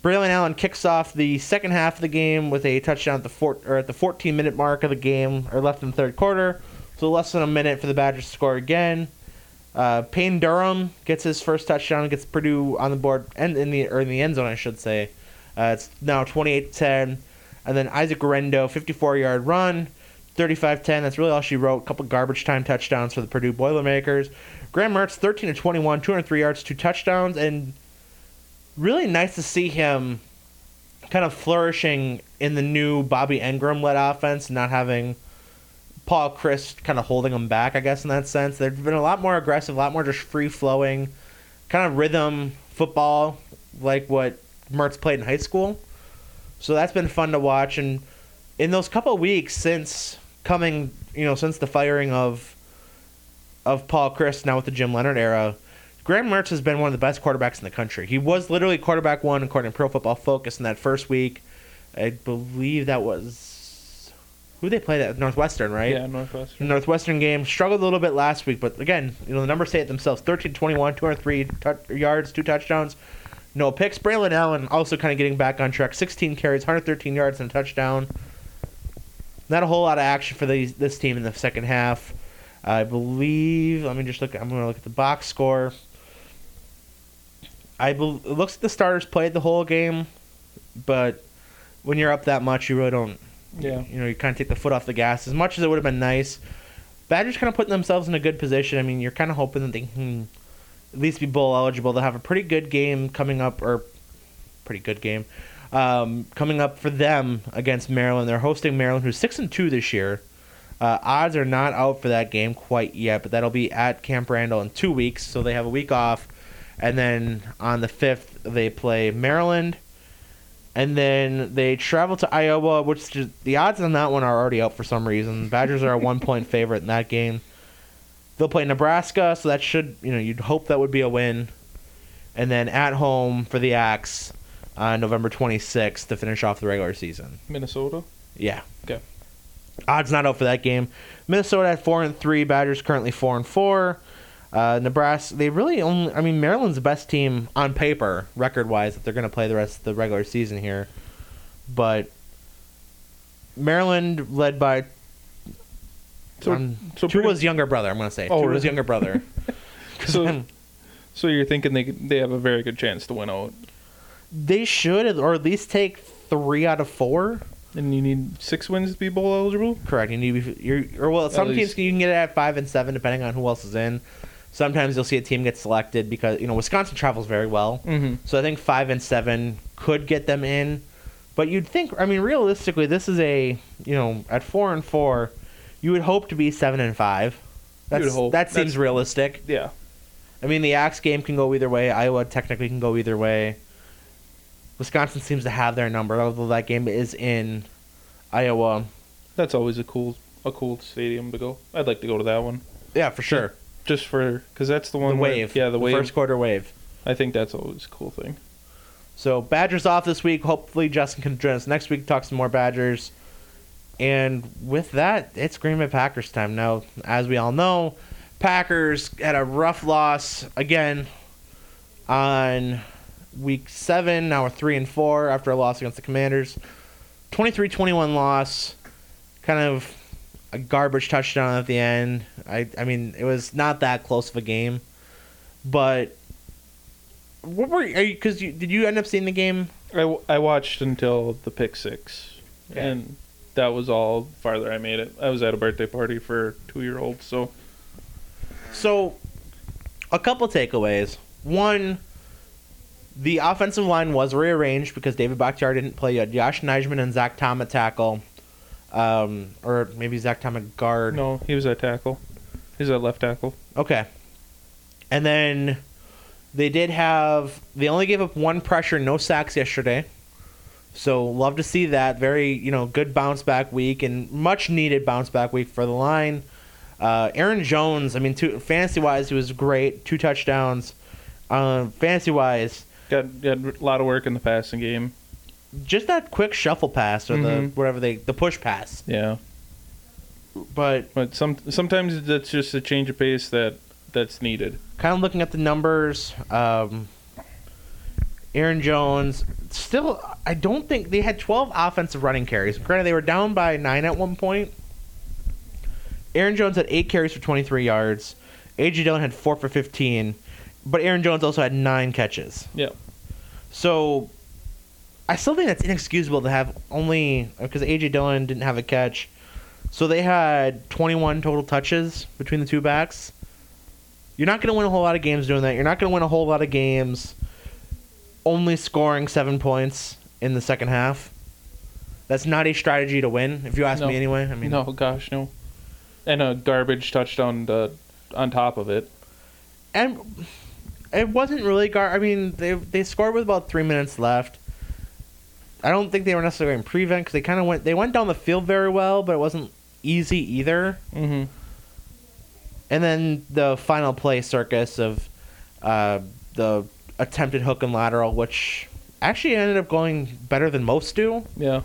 Braelon Allen kicks off the second half of the game with a touchdown at the four, or at the 14 minute mark of the game, or left in the third quarter. So less than a minute for the Badgers to score again. Uh, Payne Durham gets his first touchdown, gets Purdue on the board and in the or in the end zone, I should say. Uh, it's now 28-10, and then Isaac Guerendo, 54-yard run, 35-10. That's really all she wrote. A couple garbage time touchdowns for the Purdue Boilermakers. Graham Mertz, 13 to 21, 203 yards, two touchdowns, and really nice to see him kind of flourishing in the new Bobby Engram led offense, not having Paul Chryst kind of holding them back, I guess, in that sense. They've been a lot more aggressive, a lot more just free flowing, kind of rhythm football, like what Mertz played in high school. So that's been fun to watch. And in those couple weeks since coming, you know, since the firing of of Paul Chryst, now with the Jim Leonhard era, Graham Mertz has been one of the best quarterbacks in the country. He was literally quarterback one according to Pro Football Focus in that first week. I believe that was who they played at Northwestern, right? Yeah, Northwestern. Northwestern game struggled a little bit last week, but again, you know the numbers say it themselves: 13, 21, 203 tou- yards, two touchdowns, no picks. Braelon Allen also kind of getting back on track: 16 carries, 113 yards, and a touchdown. Not a whole lot of action for these, this team in the second half. I believe. Let me just look. I'm going to look at the box score. I bel it looks like the starters played the whole game, but when you're up that much, you really don't Yeah. you know, you kind of take the foot off the gas. As much as it would have been nice, Badgers kind of putting themselves in a good position. I mean, you're kind of hoping that they can at least be bowl eligible. They'll have a pretty good game coming up, or pretty good game um, coming up for them against Maryland. They're hosting Maryland, who's six and two this year. Uh, odds are not out for that game quite yet, but that'll be at Camp Randall in two weeks, so they have a week off. And then on the fifth, they play Maryland and then they travel to Iowa, which just, the odds on that one are already out for some reason. Badgers are a [LAUGHS] one point favorite in that game. They'll play Nebraska, so that should you know you'd hope that would be a win. And then at home for the Axe, uh, November 26th to finish off the regular season. Minnesota. Yeah. Okay. Odds not out for that game. Minnesota at four and three. Badgers currently four and four. Uh, Nebraska, they really only. I mean, Maryland's the best team on paper, record wise, that they're going to play the rest of the regular season here. But Maryland, led by So, um, so pretty- younger brother, I'm going to say. Oh, Tua's really? younger brother. [LAUGHS] [LAUGHS] So, so you're thinking they they have a very good chance to win out, they should, or at least take three out of four. and you need six wins to be bowl eligible. Correct. You need to be, you're, or well, some teams you can get it at five and seven depending on who else is in. Sometimes you'll see a team get selected because you know Wisconsin travels very well, Mm-hmm. so I think five and seven could get them in. But you'd think, I mean, realistically, this is a you know at four and four, you would hope to be seven and five. That's. That seems That's- realistic. Yeah. I mean, the Axe game can go either way. Iowa technically can go either way. Wisconsin seems to have their number, although that game is in Iowa. That's always a cool a cool stadium to go. I'd like to go to that one Yeah, for sure. Just for because that's the one the where- wave. yeah, the, wave. First quarter wave. I think that's always a cool thing. So Badgers off this week. Hopefully Justin can join us next week talk some more Badgers. And with that, it's Green Bay Packers time. Now, as we all know, Packers had a rough loss again on week seven. Now we're three and four after a loss against the Commanders. 23-21 loss. Kind of a garbage touchdown at the end. I I mean, it was not that close of a game. But what were you? Because you, did you end up seeing the game? I, I watched until the pick six, Yeah. and that was all farther I made it. I was at a birthday party for a two year old, so So, a couple takeaways. One, the offensive line was rearranged because David Bakhtiari didn't play yet. Yosh Nijman and Zach Tom at tackle, um, or maybe Zach Tom at guard. no, he was at tackle. He's at left tackle. Okay. And then they did have they only gave up one pressure, no sacks yesterday. So love to see that. Very you know good bounce back week and much needed bounce back week for the line. Uh, Aaron Jones, I mean, two, fantasy wise, he was great. Two touchdowns. Um, fantasy wise, Got, got a lot of work in the passing game. Just that quick shuffle pass or the Mhm. whatever they the push pass. Yeah, But but some sometimes that's just a change of pace that that's needed. kind of looking at the numbers, um, Aaron Jones still. I don't think they had 12 offensive running carries. Granted, they were down by nine at one point. Aaron Jones had eight carries for 23 yards. AJ Dillon had four for 15, but Aaron Jones also had nine catches. Yeah, So I still think that's inexcusable to have only uh, because AJ Dillon didn't have a catch. So they had 21 total touches between the two backs. You're not going to win a whole lot of games doing that. You're not going to win a whole lot of games only scoring seven points in the second half. That's not a strategy to win, if you ask No. me anyway. I mean, no, gosh, no. And a garbage touchdown to, on top of it. and it wasn't really gar. I mean, they they scored with about three minutes left. I don't think they were necessarily in prevent because they kind of went they went down the field very well, but it wasn't easy either. Mm-hmm. And then the final play circus of uh, the attempted hook and lateral, which actually ended up going better than most do. Yeah.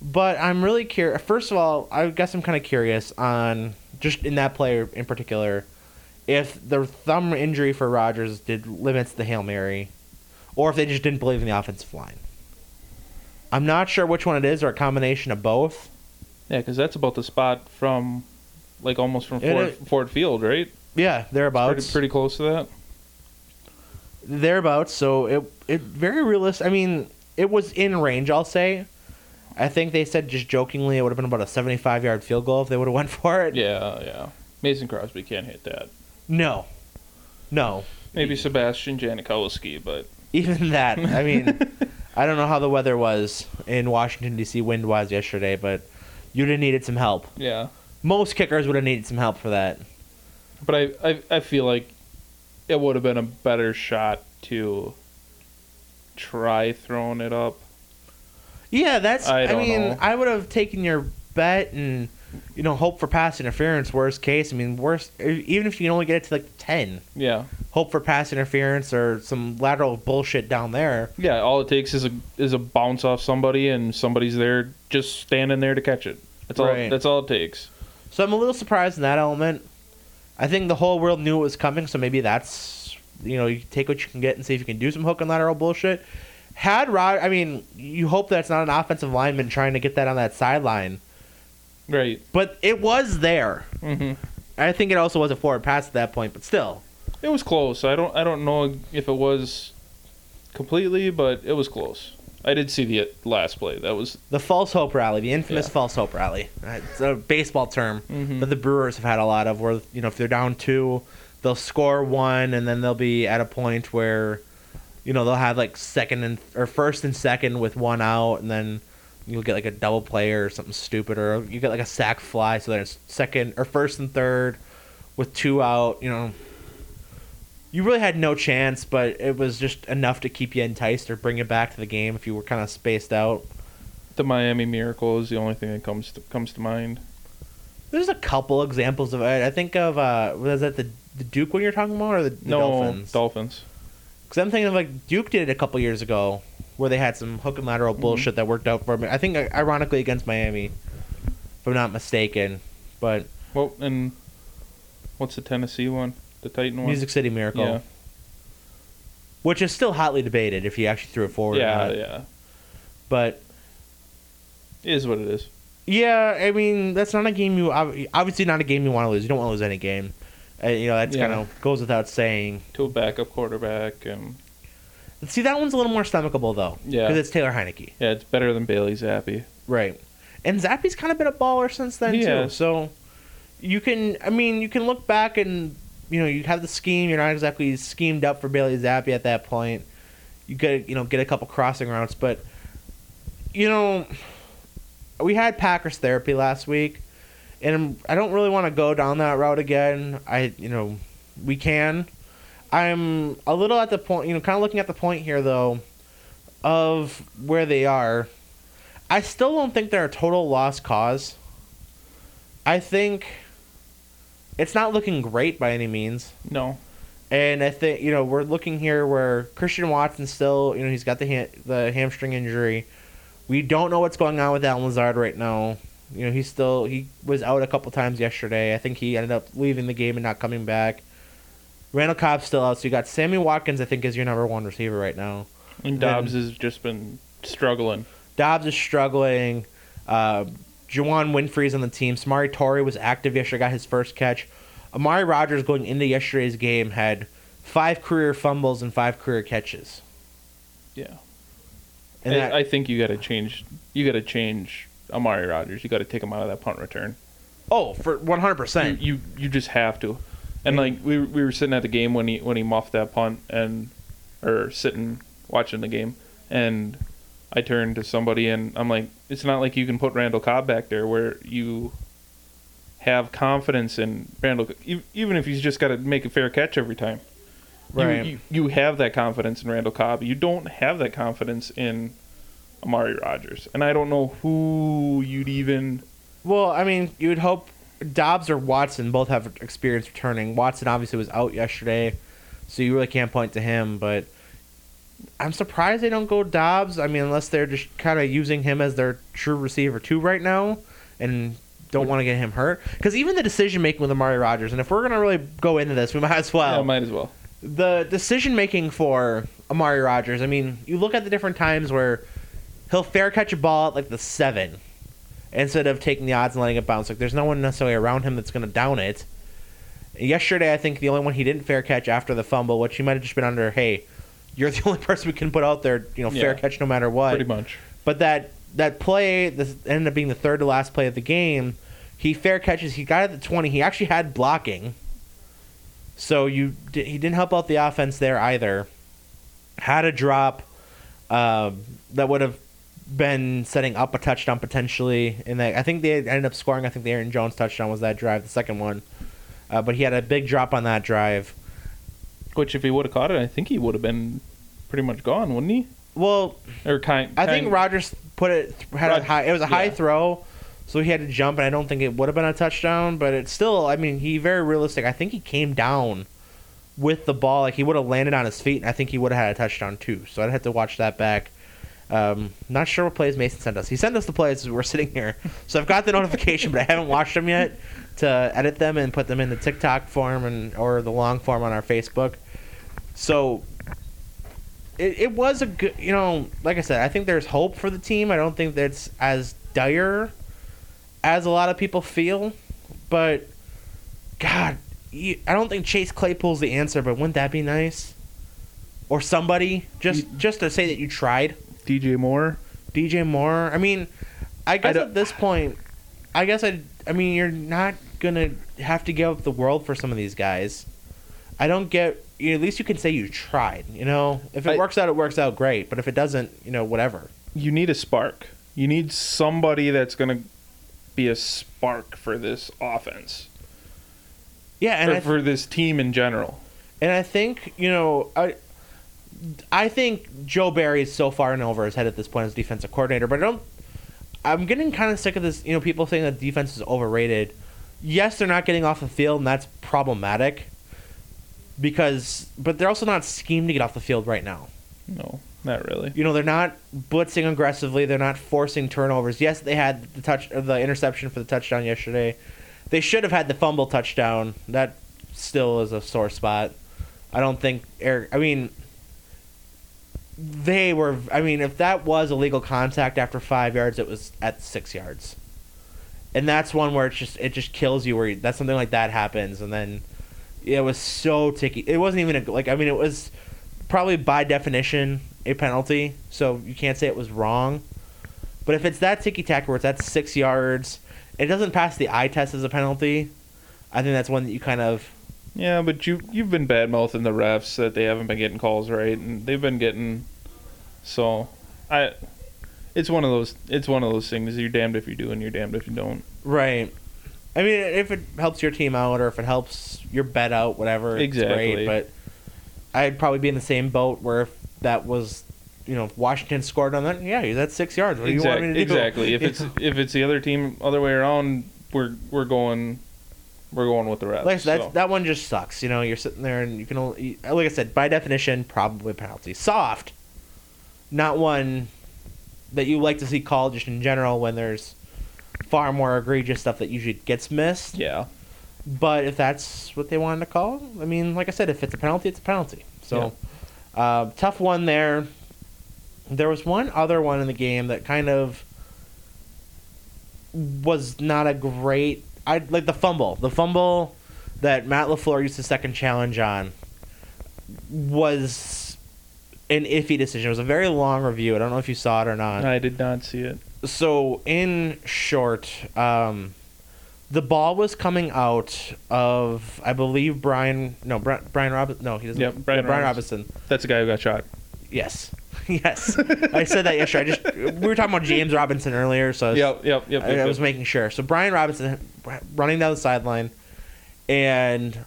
But I'm really curious. First of all, I guess I'm kind of curious on just in that player in particular, if the thumb injury for Rodgers did limits the hail mary, or if they just didn't believe in the offensive line. I'm not sure which one it is, or a combination of both. Yeah, because that's about the spot from, like, almost from It Ford, is- Ford Field, right? Yeah, thereabouts. Pretty, pretty close to that. thereabouts. So it it very realistic. I mean, it was in range. I'll say. I think they said just jokingly it would have been about a 75 yard field goal if they would have [LAUGHS] went for it. Yeah, yeah. Mason Crosby can't hit that. No, no. Maybe Sebastian Janikowski, but Even that. I mean, [LAUGHS] I don't know how the weather was in Washington D.C. wind wise yesterday, but you'd have needed some help. yeah. Most kickers would have needed some help for that. But I, I, I feel like it would have been a better shot to try throwing it up. Yeah, that's. I I, mean, know. I would have taken your bet and you know, hope for pass interference. Worst case, I mean, worst even if you can only get it to like ten, Yeah. hope for pass interference or some lateral bullshit down there. Yeah, all it takes is a is a bounce off somebody and somebody's there just standing there to catch it. That's all that's all it takes. So I'm a little surprised in that element. I think the whole world knew it was coming, so maybe that's you know you take what you can get and see if you can do some hook and lateral bullshit. Had Rod, I mean, you hope that's not an offensive lineman trying to get that on that sideline, Right. but it was there. hmm I think it also was a forward pass at that point, but still, It was close. I don't I don't know if it was completely, but it was close. I did see the last play. That was the false hope rally, the infamous Yeah. false hope rally. Uh, It's a baseball term Mhm. that the Brewers have had a lot of, where you know if they're down two, they'll score one, and then they'll be at a point where, you know, they'll have like second and or first and second with one out, and then you'll get like a double play or something stupid, or you get like a sac fly, so there's second or first and third with two out. You know, you really had no chance, but it was just enough to keep you enticed or bring you back to the game if you were kind of spaced out. the Miami Miracle is the only thing that comes to, comes to mind. There's a couple examples of it. I think of uh, was that the the Duke one you're talking about, or the, the no Dolphins? Dolphins. Because I'm thinking of like Duke did it a couple years ago, where they had some hook and lateral Mm-hmm. bullshit that worked out for me. I think uh, ironically against Miami, if I'm not mistaken. But Well, and what's the Tennessee one? The Titan one. Music City Miracle, Yeah. which is still hotly debated if you actually threw it forward. or Yeah, not. yeah. But It is what it is. yeah, I mean that's not a game you obviously not a game you want to lose. You don't want to lose any game. Uh, you know that's Yeah. kind of goes without saying. To a backup quarterback, and See that one's a little more stomachable though. Yeah. because it's Taylor Heinicke. yeah, it's better than Bailey Zappe. Right. And Zappe's kind of been a baller since then He too. So you can I mean, you can look back and you know, you have the scheme, you're not exactly schemed up for Bailey Zappe at that point. You get you know, get a couple crossing routes, but you know we had Packers therapy last week and I don't really want to go down that route again. I you know, we can. I'm a little at the point, you know, kind of looking at the point here though of where they are. I still don't think they're a total lost cause. I think it's not looking great by any means. No. And I think you know we're looking here where Christian Watson still you know he's got the ha- the hamstring injury. We don't know what's going on with Allen Lazard right now. You know he's still he was out a couple times yesterday. I think he ended up leaving the game and not coming back. Randall Cobb's still out, so you got Sammy Watkins. I think is your number one receiver right now. And Doubs has just been struggling. Doubs is struggling. Uh, Juwann Winfree's on the team. Samori Toure was active yesterday, got his first catch. Amari Rodgers going into yesterday's game had five career fumbles and five career catches. Yeah. And I, that, I think you got to change. You got to change Amari Rodgers. You got to take him out of that punt return. oh, for one hundred percent. you you just have to. And like we we were sitting at the game when he when he muffed that punt and or sitting watching the game and I turned to somebody and I'm like, it's not like you can put Randall Cobb back there where you have confidence in Randall, even if he's just got to make a fair catch every time. You- You, you, have that confidence in Randall Cobb. You don't have that confidence in Amari Rodgers. And I don't know who you'd even. Well, I mean, you would hope Doubs or Watson both have experience returning. Watson obviously was out yesterday, so you really can't point to him. But I'm surprised they don't go Doubs. I mean, unless they're just kind of using him as their true receiver too right now, and don't want to get him hurt. Because even the decision making with Amari Rodgers, and if we're gonna really go into this, we [LAUGHS] might as well yeah, might as well. the decision making for Amari Rodgers, I mean, you look at the different times where he'll fair catch a ball at like the seven instead of taking the odds and letting it bounce. Like there's no one necessarily around him that's going to down it. Yesterday, I think the only one he didn't fair catch after the fumble, which he might have just been under, hey, you're the [LAUGHS] only person we can put out there, you know, fair Yeah. catch no matter what. Pretty much. But that that play this ended up being the third to last play of the game. He fair catches. He got at the twenty. He actually had blocking. So you he didn't help out the offense there either. Had a drop um, that would have been setting up a touchdown potentially. And I think they ended up scoring. I think the Aaron Jones touchdown was that drive, the second one. Uh, but he had a big drop on that drive. Which, if he would have caught it, I think he would have been pretty much gone, wouldn't he? Well, Or kind. I think Rodgers put it had a high. It was a high yeah. throw, so he had to jump, and I don't think it would have been a touchdown, but it's still. I mean, he very realistic. I think he came down with the ball, like he would have landed on his feet, and I think he would have had a touchdown too. So I'd have to watch that back. Um, not sure what plays Mason sent us. He sent us the plays as we're sitting here, so I've got the notification, but I haven't watched them yet to edit them and put them in the TikTok form and or the long form on our Facebook. So it, it was a good, you know, like I said, I think there's hope for the team. I don't think that's as dire as a lot of people feel, but God, you, I don't think Chase Claypool's the answer. But wouldn't that be nice? Or somebody just just to say that you tried. DJ Moore. DJ Moore. I mean, I guess don't- at this point, I guess I. I mean, you're not gonna have to give up the world for some of these guys. I don't get. You know, at least you can say you tried. You know, if it I- works out, it works out great. But if it doesn't, you know, whatever. You need a spark. You need somebody that's gonna be a spark for this offense Yeah, and or I, for this team in general. and I think you know, I, I think Joe Barry is so far and over his head at this point as defensive coordinator. But I don't. I'm getting kind of sick of this. You know, people saying that defense is overrated. Yes, they're not getting off the field, and that's problematic. Because, but they're also not schemed to get off the field right now. No, not really. You know, they're not blitzing aggressively. They're not forcing turnovers. Yes, they had the touch, the interception for the touchdown yesterday. They should have had the fumble touchdown. That still is a sore spot. I don't think Eric. I mean, they were. I mean, if that was illegal contact after five yards, it was at six yards, and that's one where it's just it just kills you. Where you, that something like that happens, and then it was so ticky. It wasn't even a, like. I mean, it was probably by definition a penalty, so you can't say it was wrong. But if it's that ticky tack where it's at six yards, it doesn't pass the eye test as a penalty. I think that's one that you kind of Yeah, but you you've been bad mouthing the refs that they haven't been getting calls right, and they've been getting. So, I, it's one of those it's one of those things. You're damned if you do, and you're damned if you don't. right. I mean, if it helps your team out or if it helps your bet out, whatever, it's Exactly. great. But I'd probably be in the same boat where if that was, you know, if Washington scored on that, yeah, that's six yards. What do you want me to do? exactly. If it's [LAUGHS] if it's the other team other way around, we're we're going we're going with the refs. Like said, so. that one just sucks. You know, you're sitting there and you can only, like I said, by definition, probably penalty. Soft, not one that you like to see called just in general when there's far more egregious stuff that usually gets missed. yeah. But if that's what they wanted to call, I mean, like I said, if it's a penalty, it's a penalty. So, uh, tough one there. There was one other one in the game that kind of was not a great. I like the fumble. The fumble that Matt LaFleur used the second challenge on was an iffy decision. It was a very long review. I don't know if you saw it or not I did not see it. so in short, um, the ball was coming out of I believe Brian no Bri- Brian Robinson no he doesn't Yep, Brian Brian Robinson. Robinson That's the guy who got shot. yes [LAUGHS] yes [LAUGHS] I said that yesterday I just we were talking about James Robinson earlier so I was, Yep, yep, yep. I, yep, I was yep. making sure so Brian Robinson running down the sideline and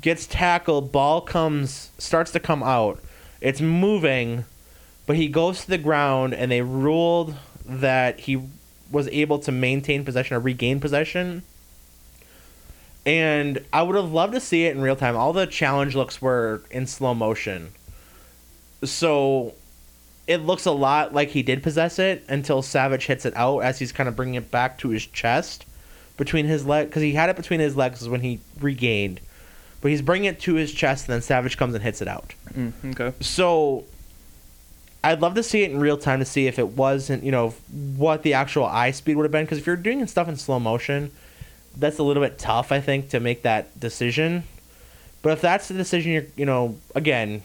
gets tackled ball comes starts to come out. It's moving but he goes to the ground and they ruled that he was able to maintain possession or regain possession. And i would have loved to see it in real time. All the challenge looks were in slow motion. So it looks a lot like he did possess it until savage hits it out as he's kind of bringing it back to his chest between his leg because he had it between his legs when he regained but he's bringing it to his chest and then savage comes and hits it out Mm, okay. so I'd love to see it in real time to see if it wasn't, you know, what the actual eye speed would have been. Because if you're doing stuff in slow motion, that's a little bit tough, I think, to make that decision. But if that's the decision, you're, you know, again,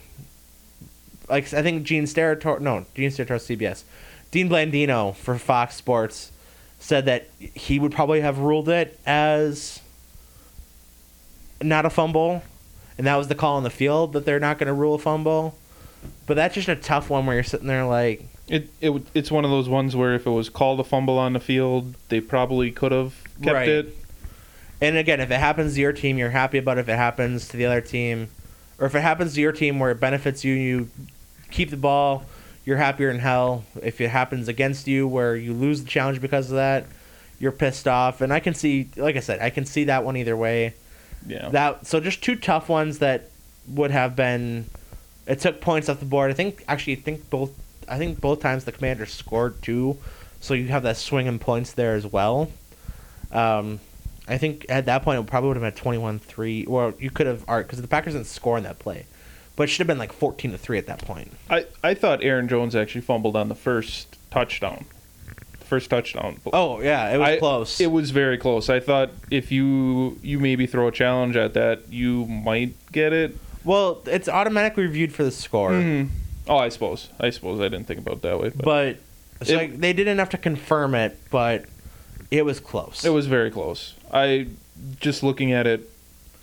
like I think Gene Steratore, no, Gene Steratore, CBS, Dean Blandino for Fox Sports said that he would probably have ruled it as not a fumble, and that was the call on the field that they're not going to rule a fumble. But that's just a tough one where you're sitting there like, It, it it's one of those ones where if it was called a fumble on the field, they probably could have kept Right. it. and again, if it happens to your team, you're happy about it. If it happens to the other team, or if it happens to your team where it benefits you, you keep the ball, you're happier in hell. If it happens against you where you lose the challenge because of that, you're pissed off, and I can see, like I said, I can see that one either way. Yeah. That so just two tough ones that would have been. It took points off the board. I think actually, I think both. I think both times the Commanders scored two, so you have that swing in points there as well. Um, I think at that point it probably would have been twenty-one three. Well, you could have art because the Packers didn't score in that play, but it should have been like fourteen to three at that point. I, I thought Aaron Jones actually fumbled on the first touchdown. First touchdown. Oh yeah, it was I- close. It was very close. I thought if you you maybe throw a challenge at that, you might get it. well, it's automatically reviewed for the score, Mhm. Oh, I suppose. I suppose I didn't think about it that way. But, but so It- like, they didn't enough to confirm it, but it was close. it was very close. I just looking at it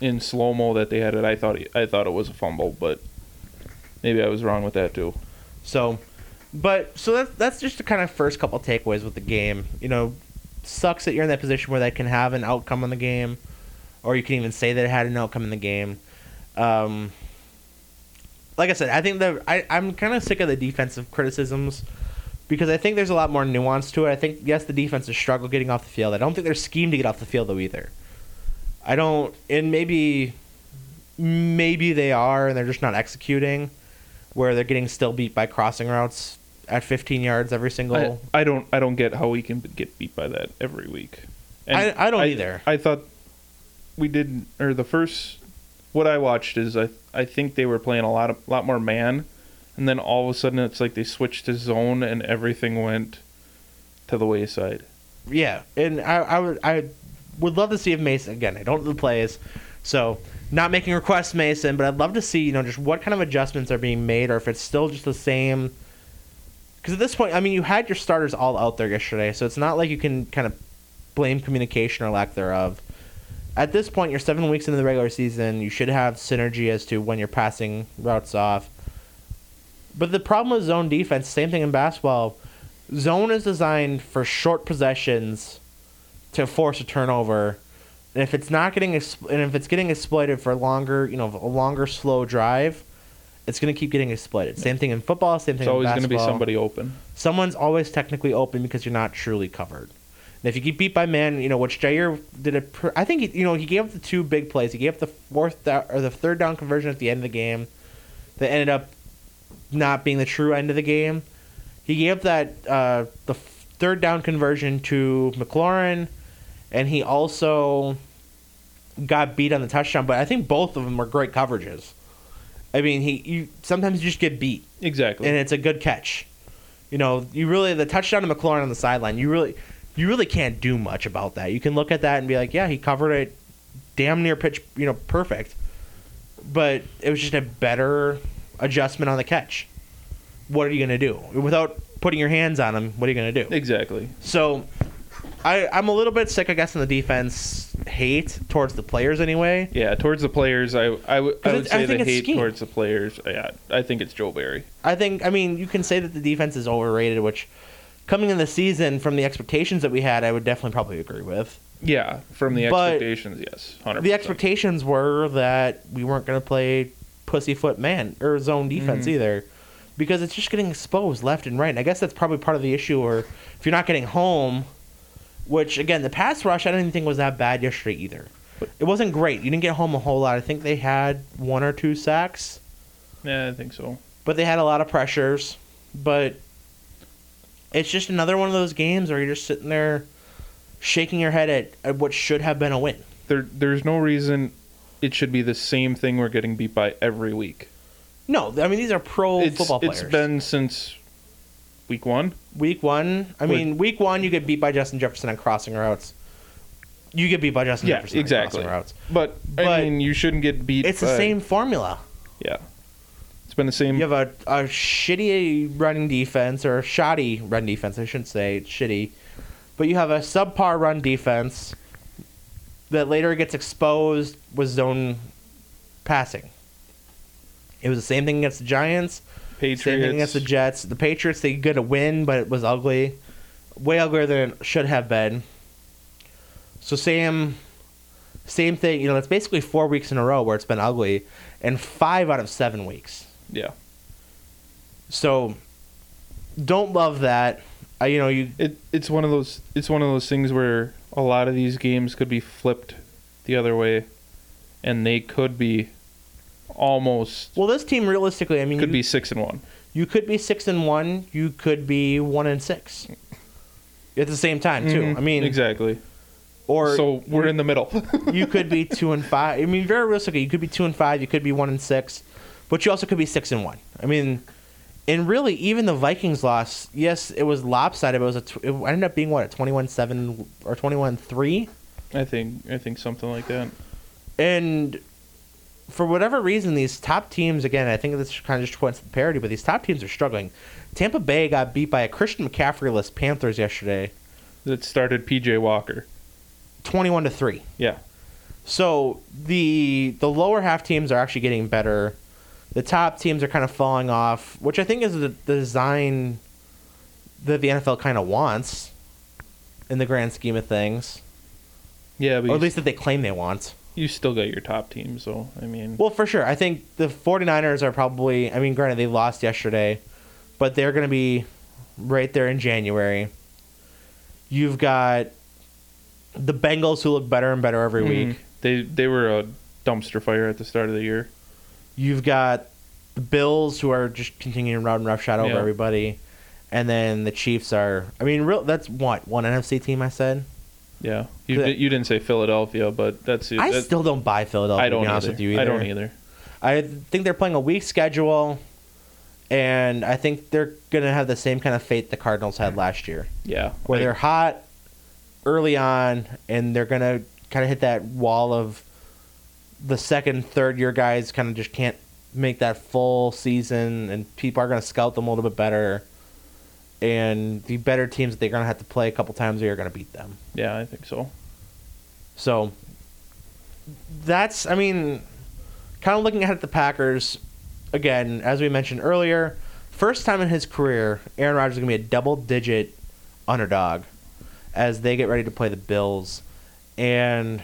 in slow mo that they had it. I thought I thought it was a fumble, but maybe I was wrong with that too. So, but so that's that's just the kind of first couple takeaways with the game. You know, sucks that you're in that position where that can have an outcome in the game, or you can even say that it had an outcome in the game. Um, like I said, I think the I I'm kind of sick of the defensive criticisms because I think there's a lot more nuance to it. I think yes, the defense has struggled getting off the field. I don't think they're schemed to get off the field though either. I don't, and maybe maybe they are, and they're just not executing where they're getting still beat by crossing routes at 15 yards every single. I, I don't I don't get how we can get beat by that every week. I- I don't either. I thought we did or the first what I watched is I I think they were playing a lot of lot more man, and then all of a sudden it's like they switched to zone and everything went to the wayside. yeah, and I, I would I would love to see if Mason again. I don't know the plays, so not making requests, Mason. But I'd love to see you know just what kind of adjustments are being made, or if it's still just the same. Because at this point, I mean, you had your starters all out there yesterday, so it's not like you can kind of blame communication or lack thereof. At this point, you're seven weeks into the regular season. You should have synergy as to when you're passing routes off. But the problem with zone defense, same thing in basketball. Zone is designed for short possessions to force a turnover, and if it's not getting and if it's getting exploited for longer, you know, a longer slow drive, it's going to keep getting exploited. Same thing in football. Same thing. It's always going to be somebody open. Someone's always technically open because you're not truly covered. And if you get beat by man, you know which Jaire did it. I think he, you know he gave up the two big plays. He gave up the fourth or the third down conversion at the end of the game, that ended up not being the true end of the game. He gave up that uh, the third down conversion to McLaurin, and he also got beat on the touchdown. But I think both of them were great coverages. I mean, he you sometimes you just get beat Exactly. and it's a good catch. You know, you really the touchdown to McLaurin on the sideline. You really, you really can't do much about that. You can look at that and be like, yeah, he covered it, damn near pitch, you know, perfect. But it was just a better adjustment on the catch. What are you gonna do without putting your hands on him? What are you gonna do? exactly. So, I I'm a little bit sick, I guess, in the defense hate towards the players anyway. Yeah, towards the players, I I would I 'Cause would it's- I say the hate scheme. towards the players. Yeah, I think it's Joe Barry. I think I mean you can say that the defense is overrated, which coming in the season from the expectations that we had, I would definitely probably agree with. Yeah, from the But expectations, yes, hundred. The expectations were that we weren't going to play pussyfoot man or zone defense Mhm. either, because it's just getting exposed left and right. And I guess that's probably part of the issue. Or if you're not getting home, which again the pass rush I don't even think was that bad yesterday either. It wasn't great. You didn't get home a whole lot. I think they had one or two sacks. Yeah, I think so. but they had a lot of pressures. But it's just another one of those games where you're just sitting there shaking your head at, at what should have been a win. There, there's no reason it should be the same thing we're getting beat by every week. No, I mean these are pro it's football players. it's been since week one. week one. I mean, week one you get beat by Justin Jefferson on crossing routes. You get beat by Justin Yeah, Jefferson exactly. on crossing routes. But, But I mean, you shouldn't get beat. It's the same formula. Yeah, it's been the same. You have a, a shitty running defense or a shoddy run defense. I shouldn't say it's shitty, but you have a subpar run defense that later gets exposed with zone passing. It was the same thing against the Giants. Patriots. Same thing against the Jets. The Patriots they get a win, but it was ugly, way uglier than it should have been. So same same thing. You know, it's basically four weeks in a row where it's been ugly, and five out of seven weeks. yeah, So, don't love that. Uh, you know, you It it's one of those it's one of those things where a lot of these games could be flipped the other way, and they could be almost well, this team realistically, I mean, could you, be six and one. you could be six and one, you could be one and six at the same time too. Mhm, I mean, exactly. or so we're in the middle. [LAUGHS] you could be two and five. I mean, very realistically, you could be two and five. You could be one and six, but you also could be six and one. I mean, and really, even the Vikings loss. Yes, it was lopsided, but it was a. Tw- it ended up being what a twenty-one seven or twenty-one three, I think I think something like that. and for whatever reason, these top teams again. I think this kind of just points to the parity, but these top teams are struggling. Tampa Bay got beat by a Christian McCaffrey-less Panthers yesterday, That started PJ Walker. twenty-one to three. Yeah. So the the lower half teams are actually getting better. The top teams are kind of falling off, which I think is the, the design that the NFL kind of wants in the grand scheme of things, Yeah, or at least that they claim they want. You still got your top team, so I mean Well, for sure. I think the 49ers are probably, I mean, granted, they lost yesterday, but they're going to be right there in January. You've got the Bengals who look better and better every mhm. week. They they were a dumpster fire at the start of the year. You've got the Bills who are just continuing to run roughshod over Yeah. everybody, and then the Chiefs are. I mean, real. That's what one NFC team I said. Yeah. You The- you didn't say Philadelphia, but that's I that- still don't buy Philadelphia. I don't to be honest either. with you either. I don't either. I think they're playing a weak schedule, and I think they're gonna have the same kind of fate the Cardinals had last year, Yeah. where I- they're hot early on, and they're gonna kind of hit that wall of the second, third year guys kind of just can't make that full season, and people are gonna scout them a little bit better. And the better teams that they're gonna have to play a couple times a year are gonna beat them. yeah, I think so. So that's, I mean, kind of looking ahead at the Packers. Again, as we mentioned earlier, first time in his career, Aaron Rodgers is going to be a double digit underdog as they get ready to play the Bills. And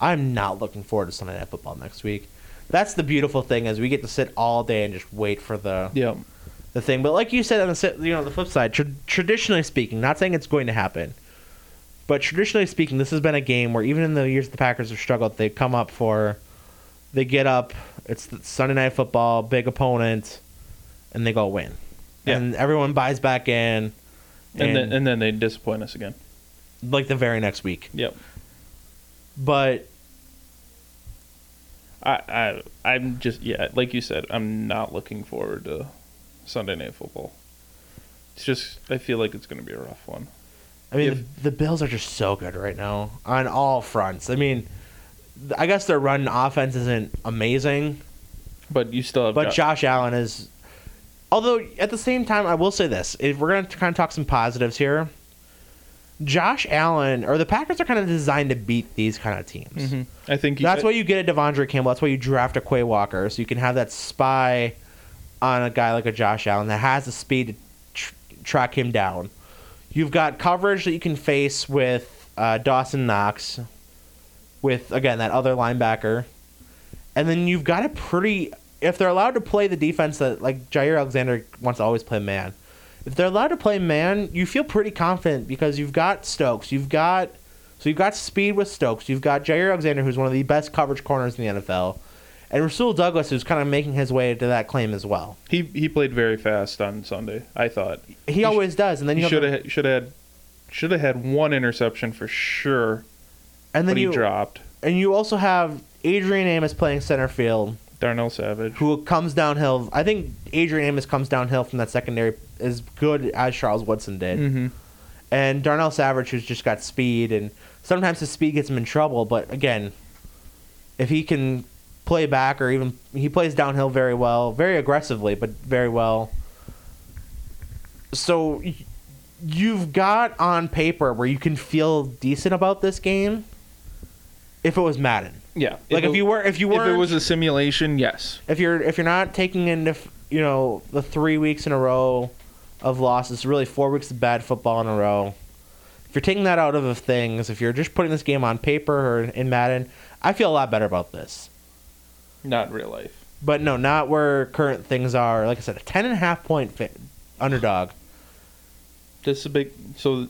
I'm not looking forward to Sunday Night Football next week. That's the beautiful thing is we get to sit all day and just wait for the Yeah. The thing. But like you said on the you know the flip side, tra- traditionally speaking, not saying it's going to happen, but traditionally speaking, this has been a game where even in the years the Packers have struggled, they come up for, they get up. It's the Sunday night football, big opponent, and they go win, Yeah. and everyone buys back in, And, then and then they disappoint us again. like the very next week. Yep. But I, I I'm just yeah, like you said, I'm not looking forward to Sunday night football. It's just I feel like it's going to be a rough one. I mean, If- the, the Bills are just so good right now on all fronts. I mean, I guess their run offense isn't amazing. But you still have But Jo- Josh Allen is. Although at the same time, I will say this: if we're going to kind of talk some positives here, Josh Allen or the Packers are kind of designed to beat these kind of teams. Mhm. I think you, That's why you get a De'Vondre Campbell. That's why you draft a Quay Walker, so you can have that spy on a guy like a Josh Allen that has the speed to tr- track him down. You've got coverage that you can face with uh, Dawson Knox, with again that other linebacker, and then you've got a pretty. If they're allowed to play the defense that like Jaire Alexander wants to always play man, if they're allowed to play man, you feel pretty confident because you've got Stokes, you've got so you've got speed with Stokes. You've got Jaire Alexander, who's one of the best coverage corners in the NFL, and Rasul Douglas, who's kind of making his way to that claim as well. he he played very fast on Sunday. I thought He, He sh- always does, and then you he should have should have had should have had one interception for sure, and then but he dropped. and you also have Adrian Amos playing center field, Darnell Savage. who comes downhill. I think Adrian Amos comes downhill from that secondary as good as Charles Woodson did. hmm and Darnell Savage, who's just got speed, and sometimes his speed gets him in trouble. But again, if he can play back or even he plays downhill very well, very aggressively, but very well. So you've got on paper where you can feel decent about this game. If it was Madden, Yeah, like if you were, if you were if it was a simulation, yes. if you're if you're not taking into you know the three weeks in a row of losses, really four weeks of bad football in a row. If you're taking that out of things, if you're just putting this game on paper or in Madden, I feel a lot better about this. Not in real life. But no, not where current things are. Like I said, a ten and a half point fa- underdog. This is a big. So,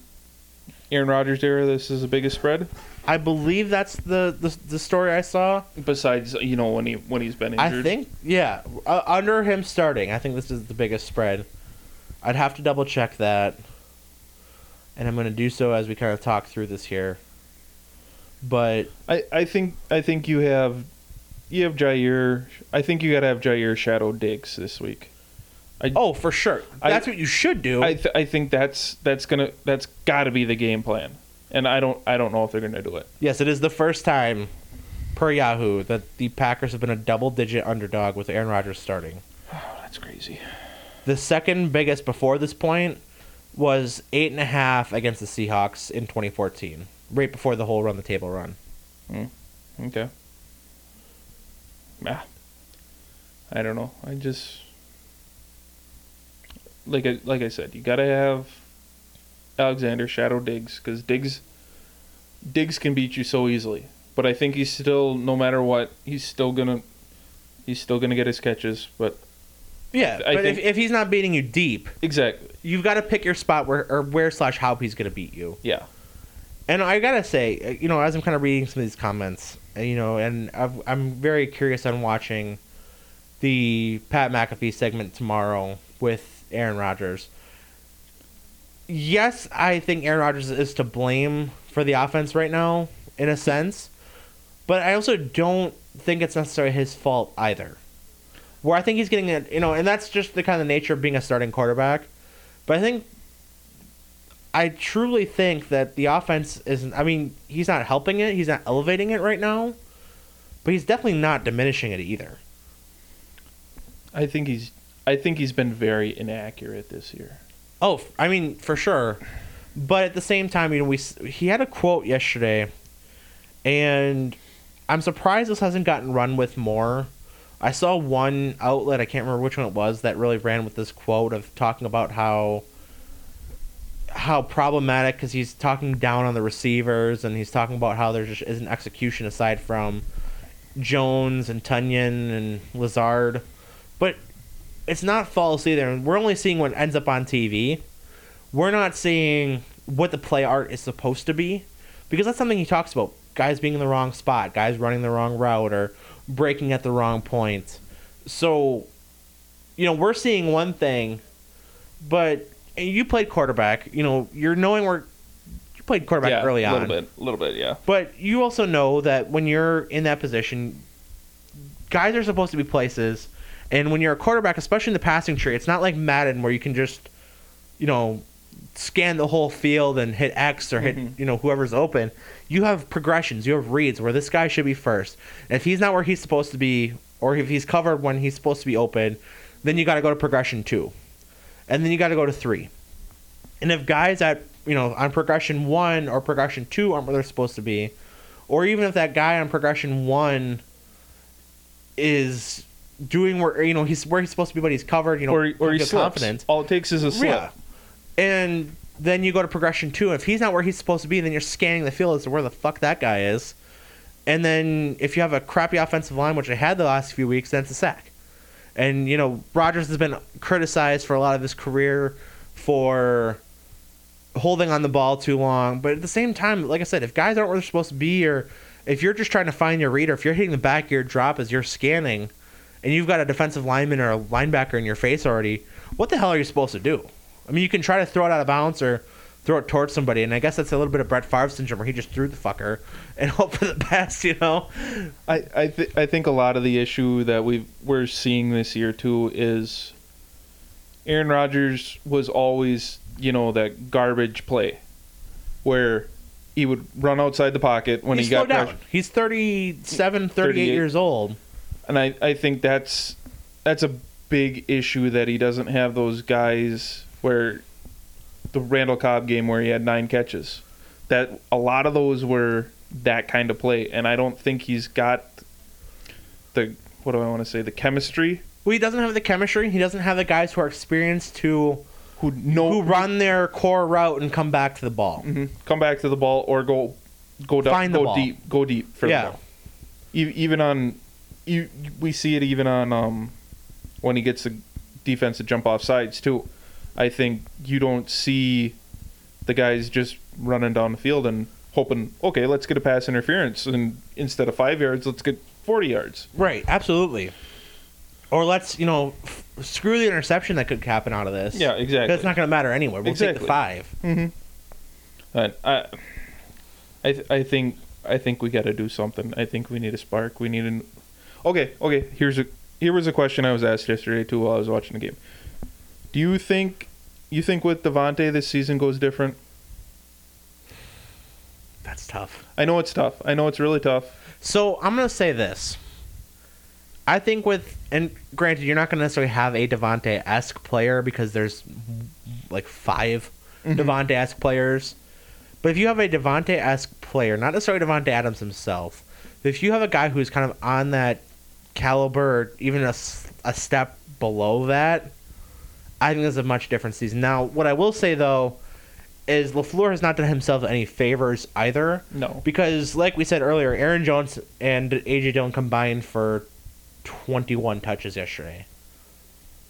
Aaron Rodgers era. This is the biggest spread. I believe that's the, the the story I saw. Besides, you know, when he when he's been injured. I think, yeah, uh, under him starting, I think this is the biggest spread. I'd have to double check that, and I'm going to do so as we kind of talk through this here. But I, I think I think you have you have Jaire. I think you got to have Jaire Shadow Diggs this week. I, oh, for sure, I- that's what you should do. I th- I think that's that's gonna that's got to be the game plan, and I don't I don't know if they're gonna do it. yes, it is the first time per Yahoo that the Packers have been a double-digit underdog with Aaron Rodgers starting. Oh, [SIGHS] that's crazy. The second biggest before this point was eight and a half against the Seahawks in 2014, right before the whole run the table run. Okay. Yeah. I don't know. I just like I like I said, you gotta have Alexander Shadow Diggs because Diggs Diggs can beat you so easily. But I think he's still, no matter what, he's still gonna he's still gonna get his catches. But Yeah, I but think- if, if he's not beating you deep, exactly, you've got to pick your spot where or where slash how he's going to beat you. yeah. And I gotta say, uh, you know, as I'm kind of reading some of these comments, you know, and I've, I'm very curious on watching the Pat McAfee segment tomorrow with Aaron Rodgers. Yes, I think Aaron Rodgers is to blame for the offense right now, in a sense, but I also don't think it's necessarily his fault either. Where I think he's getting it, you know, and that's just the kind of nature of being a starting quarterback. But I think I truly think that the offense isn't. I mean, he's not helping it. He's not elevating it right now, but he's definitely not diminishing it either. I think he's I think he's been very inaccurate this year. Oh, I mean, for sure. But at the same time, you know, we he had a quote yesterday, and I'm surprised this hasn't gotten run with more. I saw one outlet, I can't remember which one it was, that really ran with this quote of talking about how how problematic because he's talking down on the receivers and he's talking about how there just isn't execution aside from Jones and Tonyan and Lazard, but it's not false either. We're only seeing what ends up on TV. We're not seeing what the play art is supposed to be because that's something he talks about. Guys being in the wrong spot, guys running the wrong route, or breaking at the wrong point. So, you know, we're seeing one thing, but and you played quarterback. You know, you're knowing where you played quarterback yeah, early a on. little bit, a little bit, yeah. But you also know that when you're in that position, guys are supposed to be places. And when you're a quarterback, especially in the passing tree, it's not like Madden where you can just, you know, scan the whole field and hit X or hit, mm-hmm. you know, whoever's open. You have progressions, you have reads where this guy should be first. And if he's not where he's supposed to be, or if he's covered when he's supposed to be open, then you got to go to progression two. And then you got to go to three. And if guys at you know on progression one or progression two aren't where they're supposed to be, or even if that guy on progression one is doing where you know he's where he's supposed to be, but he's covered, you know, or or he feel slips. confident. All it takes is a slip. Yeah. And then you go to progression two. If he's not where he's supposed to be, then you're scanning the field as to where the fuck that guy is. And then if you have a crappy offensive line, which I had the last few weeks, then it's a sack. And you know, Rodgers has been criticized for a lot of his career for holding on the ball too long. But at the same time, like I said, if guys aren't where they're supposed to be, or if you're just trying to find your reader, if you're hitting the back of your drop as you're scanning, and you've got a defensive lineman or a linebacker in your face already, what the hell are you supposed to do? I mean, you can try to throw it out of bounds or throw it towards somebody, and I guess that's a little bit of Brett Favre syndrome where he just threw the fucker and [LAUGHS] hope for the best, you know? I I, th- I think a lot of the issue that we we're seeing this year too is Aaron Rodgers was always you know that garbage play where he would run outside the pocket when He's he got down. pressure. He's 37, 38 38. years old. and I, I think that's that's a big issue that he doesn't have those guys where the Randall Cobb game where he had nine catches. That a lot of those were that kind of play, and I don't think he's got the what do I want to say the chemistry Well, he doesn't have the chemistry. He doesn't have the guys who are experienced to who know who run their core route and come back to the ball. Mhm. come back to the ball or go go down, go ball. deep go deep for Yeah. the ball. E- Even on you we see it even on um when he gets the defense to jump off sides too. I think you don't see the guy's just running down the field and hoping, okay, let's get a pass interference, and instead of five yards, let's get forty yards. Right, absolutely. Or let's, you know, f- screw the interception that could happen out of this. Yeah, exactly. It's not going to matter anyway. We'll take the Exactly. five. Mm-hmm. And I, I, th- I think I think we got to do something. I think we need a spark. We need an. Okay, okay. Here's a here was a question I was asked yesterday too while I was watching the game. Do you think you think with Davante this season goes different? That's tough. I know it's tough. I know it's really tough. So I'm going to say this. I think with, and granted, you're not going to necessarily have a Davante esque player because there's like 5 mm-hmm. Davante esque players. But if you have a Davante esque player, not necessarily Davante Adams himself, but if you have a guy who's kind of on that caliber, or even a step below that, I think there's a much different season. Now, what I will say though is LaFleur has not done himself any favors either. No. Because, like we said earlier, Aaron Jones and AJ Dillon combined for 21 touches yesterday.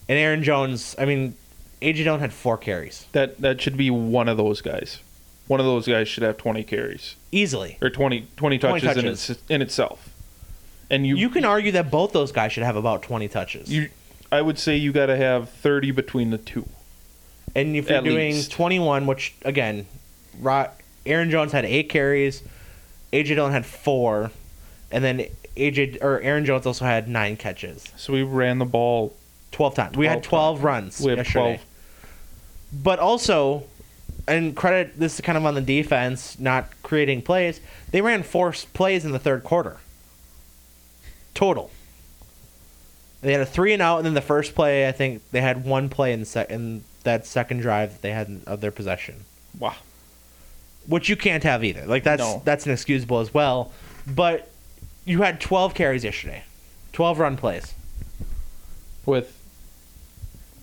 And Aaron Jones, I mean, AJ Dillon had four carries That that should be one of those guys. One of those guys should have 20 carries easily. or 20, 20 touches, 20 in its in itself. And you You can argue that both those guys should have about 20 touches. you I would say you got to have 30 between the two. and if you're at doing least. 21, which, again, Ro- Aaron Jones had eight carries, AJ Dillon had four, and then AJ or Aaron Jones also had nine catches. So we ran the ball 12 times. We had 12 12 runs We have yesterday. 12. But also, and credit this is kind of on the defense, not creating plays. They ran four plays in the third quarter. Total. They had a three and out, and then the first play, I think they had one play in, sec- in that second drive that they had in- of their possession, Wow. which you can't have either. Like that's No. that's inexcusable as well. But you had 12 carries yesterday, 12 run plays. With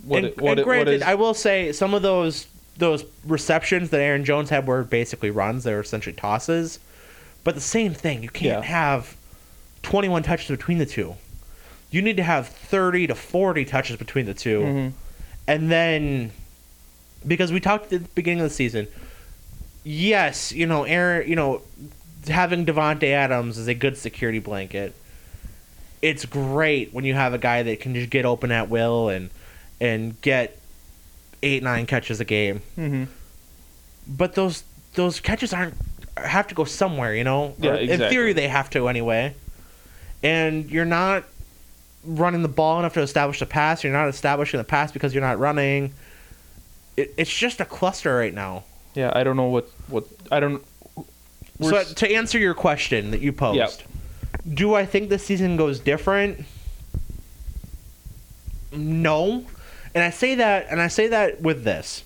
what and, it- what and it- what granted, is- I will say some of those those receptions that Aaron Jones had were basically runs; they were essentially tosses. But the same thing, you can't Yeah. have 21 touches between the two. You need to have 30 to 40 touches between the 2 Mhm. and then because we talked at the beginning of the season, yes, you know, Aaron, you know, having Davante Adams is a good security blanket. It's great when you have a guy that can just get open at will and and get eight nine catches a game. Mhm. But those those catches aren't have to go somewhere, you know. Yeah, Or In theory, they have to anyway. And you're not running the ball enough to establish the pass. You're not establishing the pass because you're not running. It, it's just a cluster right now. Yeah, I don't know what what I don't. So s- to answer your question that you posed, Yep. do I think the season goes different? No, and I say that, and I say that with this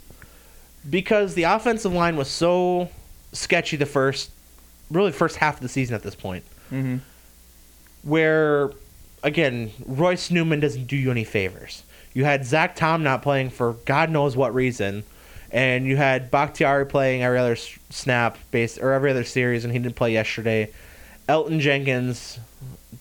because the offensive line was so sketchy the first, really first half of the season at this point, Mhm. where again Royce Newman doesn't do you any favors. You had Zach Tom not playing for God knows what reason, and you had Bakhtiari playing every other snap based or every other series, and he didn't play yesterday. Elgton Jenkins,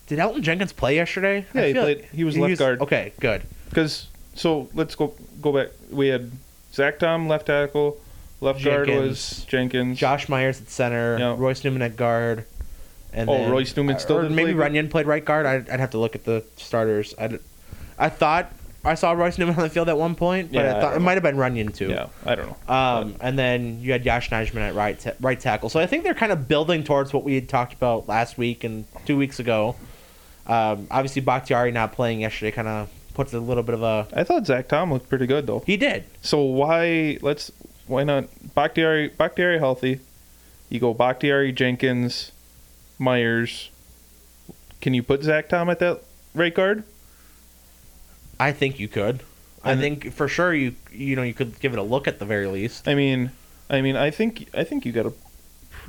did Elgton Jenkins play yesterday? Yeah, he played- he was left guard. Okay, good. Because so let's go go back. We had Zach Tom left tackle, left guard was Jenkins. Jenkins. Josh Myers at center, Yeah. Royce Newman at guard. And Oh, then- Royce Newman still or maybe play? Runyan played right guard. I'd, I'd have to look at the starters. I, I thought I saw Royce Newman [LAUGHS] on the field at one point, but Yeah, I I it might have been Runyan too. Yeah, I don't know. Um, and then you had Yosh Nijman at right ta- right tackle. So I think they're kind of building towards what we had talked about last week and two weeks ago. Um, obviously, Bakhtiari not playing yesterday kind of puts a little bit of a. I thought Zach Tom looked pretty good though. He did. So why let's why not Bakhtiari Bakhtiari healthy? You go Bakhtiari, Jenkins, Myers. Can you put Zach Tom at that right guard? I think you could. I And- think for sure you you know you could give it a look at the very least. I mean, I mean, I think I think you got a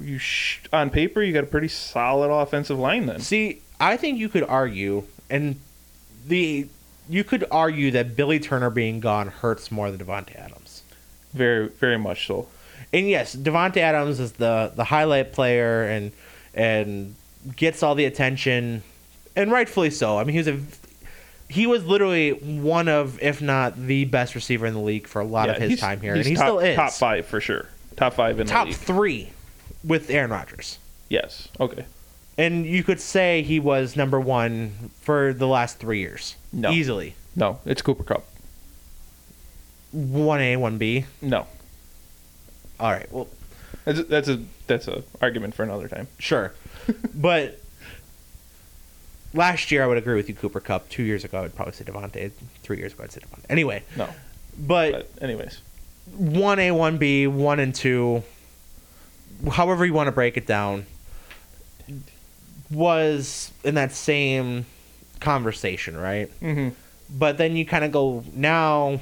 you sh- on paper you got a pretty solid offensive line then. See, I think you could argue, and the you could argue that Billy Turner being gone hurts more than Davante Adams. Very very much so. And yes, Davante Adams is the the highlight player and and gets all the attention, and rightfully so. I mean, he was a he was literally one of, if not the best receiver in the league for a lot Yeah, of his time here, and he top, still is. top five for sure. top five in top the league. three with Aaron Rodgers. Yes. Okay. And you could say he was number one for the last three years. No. Easily. No, it's Cooper Kupp. 1A, 1B. No, All right. Well, that's a, that's a that's a argument for another time. sure. [LAUGHS] but last year, I would agree with you, Cooper Kupp. Two years ago, I would probably say Davante. Three years ago, I'd say Davante. Anyway, No, but but anyways, 1A, 1B, 1 and 2, however you want to break it down, was in that same conversation, right? mm-hmm. But then you kind of go now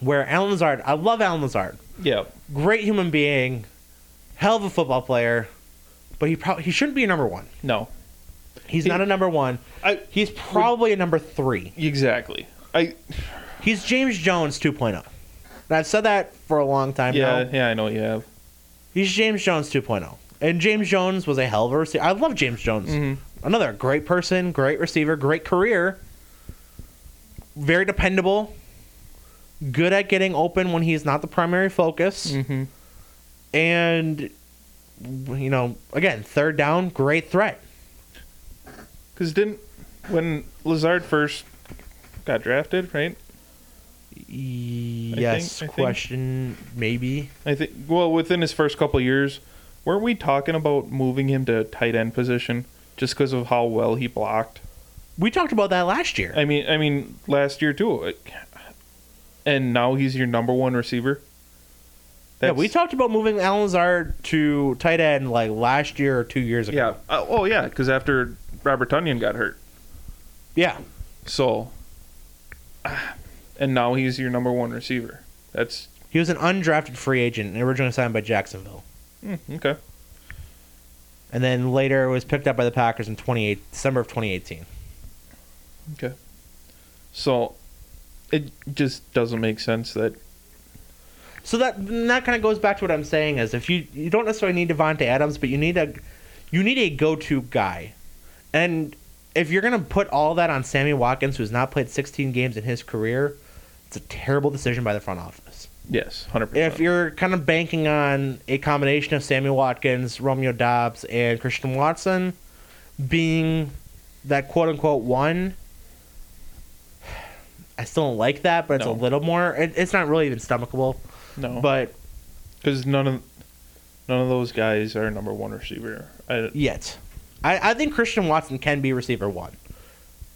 where Allen Lazard, I love Allen Lazard. yeah, Great human being, hell of a football player, but he probably he shouldn't be a number 1. no, He's He- not a number 1. I He's probably a number 3. exactly. I He's James Jones 2.0. And I've said that for a long time yeah now. yeah I know what you have. He's James Jones 2.0. And James Jones was a hell of a receiver. I love James Jones. Mhm. Another great person, great receiver, great career. Very dependable. Good at getting open when he's not the primary focus. Mm-hmm. And, you know, again, third down, great threat. Because didn't when Lazard first got drafted, right? Yes, I think- question, maybe. I think well within his first couple years, weren't we talking about moving him to tight end position just because of how well he blocked? We talked about that last year. I mean, I mean last year too, and now he's your number one receiver. Yeah, we talked about moving Allen Lazard to tight end like last year or two years ago. Yeah. Uh, oh yeah, because after Robert Tonyan got hurt, Yeah. so [SIGHS] and now he's your number one receiver. That's He was an undrafted free agent and originally signed by Jacksonville. mm, okay. And then later was picked up by the Packers in 28 December of 2018. Okay. So it just doesn't make sense that So that that kind of goes back to what I'm saying is if you you don't necessarily need Davante Adams, but you need a you need a go-to guy. And if you're going to put all that on Sammy Watkins who's not played 16 games in his career, it's a terrible decision by the front office. yes, hundred percent. If you're kind of banking on a combination of Sammy Watkins, Romeo Doubs, and Christian Watson being that quote unquote one, I still don't like that, but it's No. a little more. It, it's not really even stomachable, No, but because none of none of those guys are number one receiver. I, yet. I, I think Christian Watson can be receiver one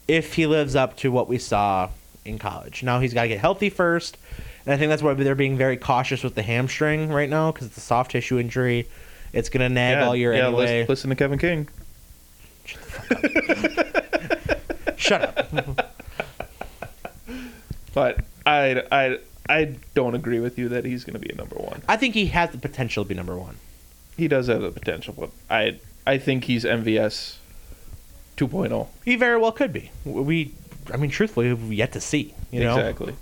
if he lives up to what we saw in college. Now he's got to get healthy first, and I think that's why they're being very cautious with the hamstring right now because it's a soft tissue injury. It's gonna nag all year yeah, anyway. Listen, listen to Kevin King. Shut up. [LAUGHS] [LAUGHS] But I I I don't agree with you that he's going to be a number one. I think he has the potential to be number one. He does have the potential, but I I think he's MVS 2.0. He very well could be. We, I mean, truthfully, we've yet to see. You know, exactly.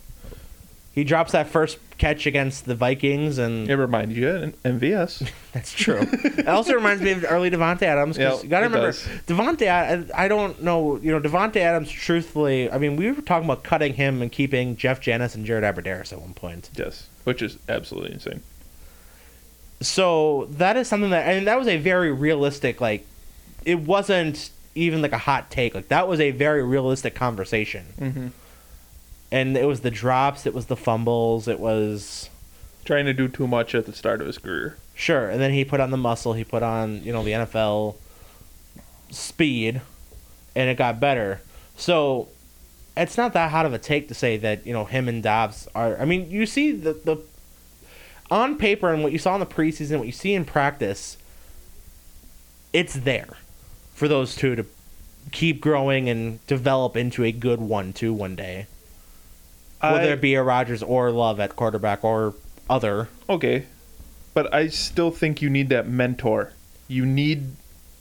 he drops that first catch against the Vikings, and It reminds you of MVS. [LAUGHS] that's true. it also reminds me of early Davante Adams. Yeah, you gotta remember. Davante. I, I don't know. You know, Davante Adams. Truthfully, I mean, we were talking about cutting him and keeping Jeff Janis and Jared Abbrederis at one point. yes, which is absolutely insane. So that is something that, and that was a very realistic. Like, it wasn't even like a hot take. Like that was a very realistic conversation. Mm-hmm. And it was the drops, it was the fumbles, it was Trying to do too much at the start of his career. sure. And then he put on the muscle, he put on you know the NFL speed, and it got better. So it's not that hot of a take to say that you know him and Doubs are. I mean, you see the the on paper and what you saw in the preseason, what you see in practice, it's there for those two to keep growing and develop into a good one-two one day. Whether I- it be a Rodgers or Love at quarterback or other. Okay, but I still think you need that mentor. You need,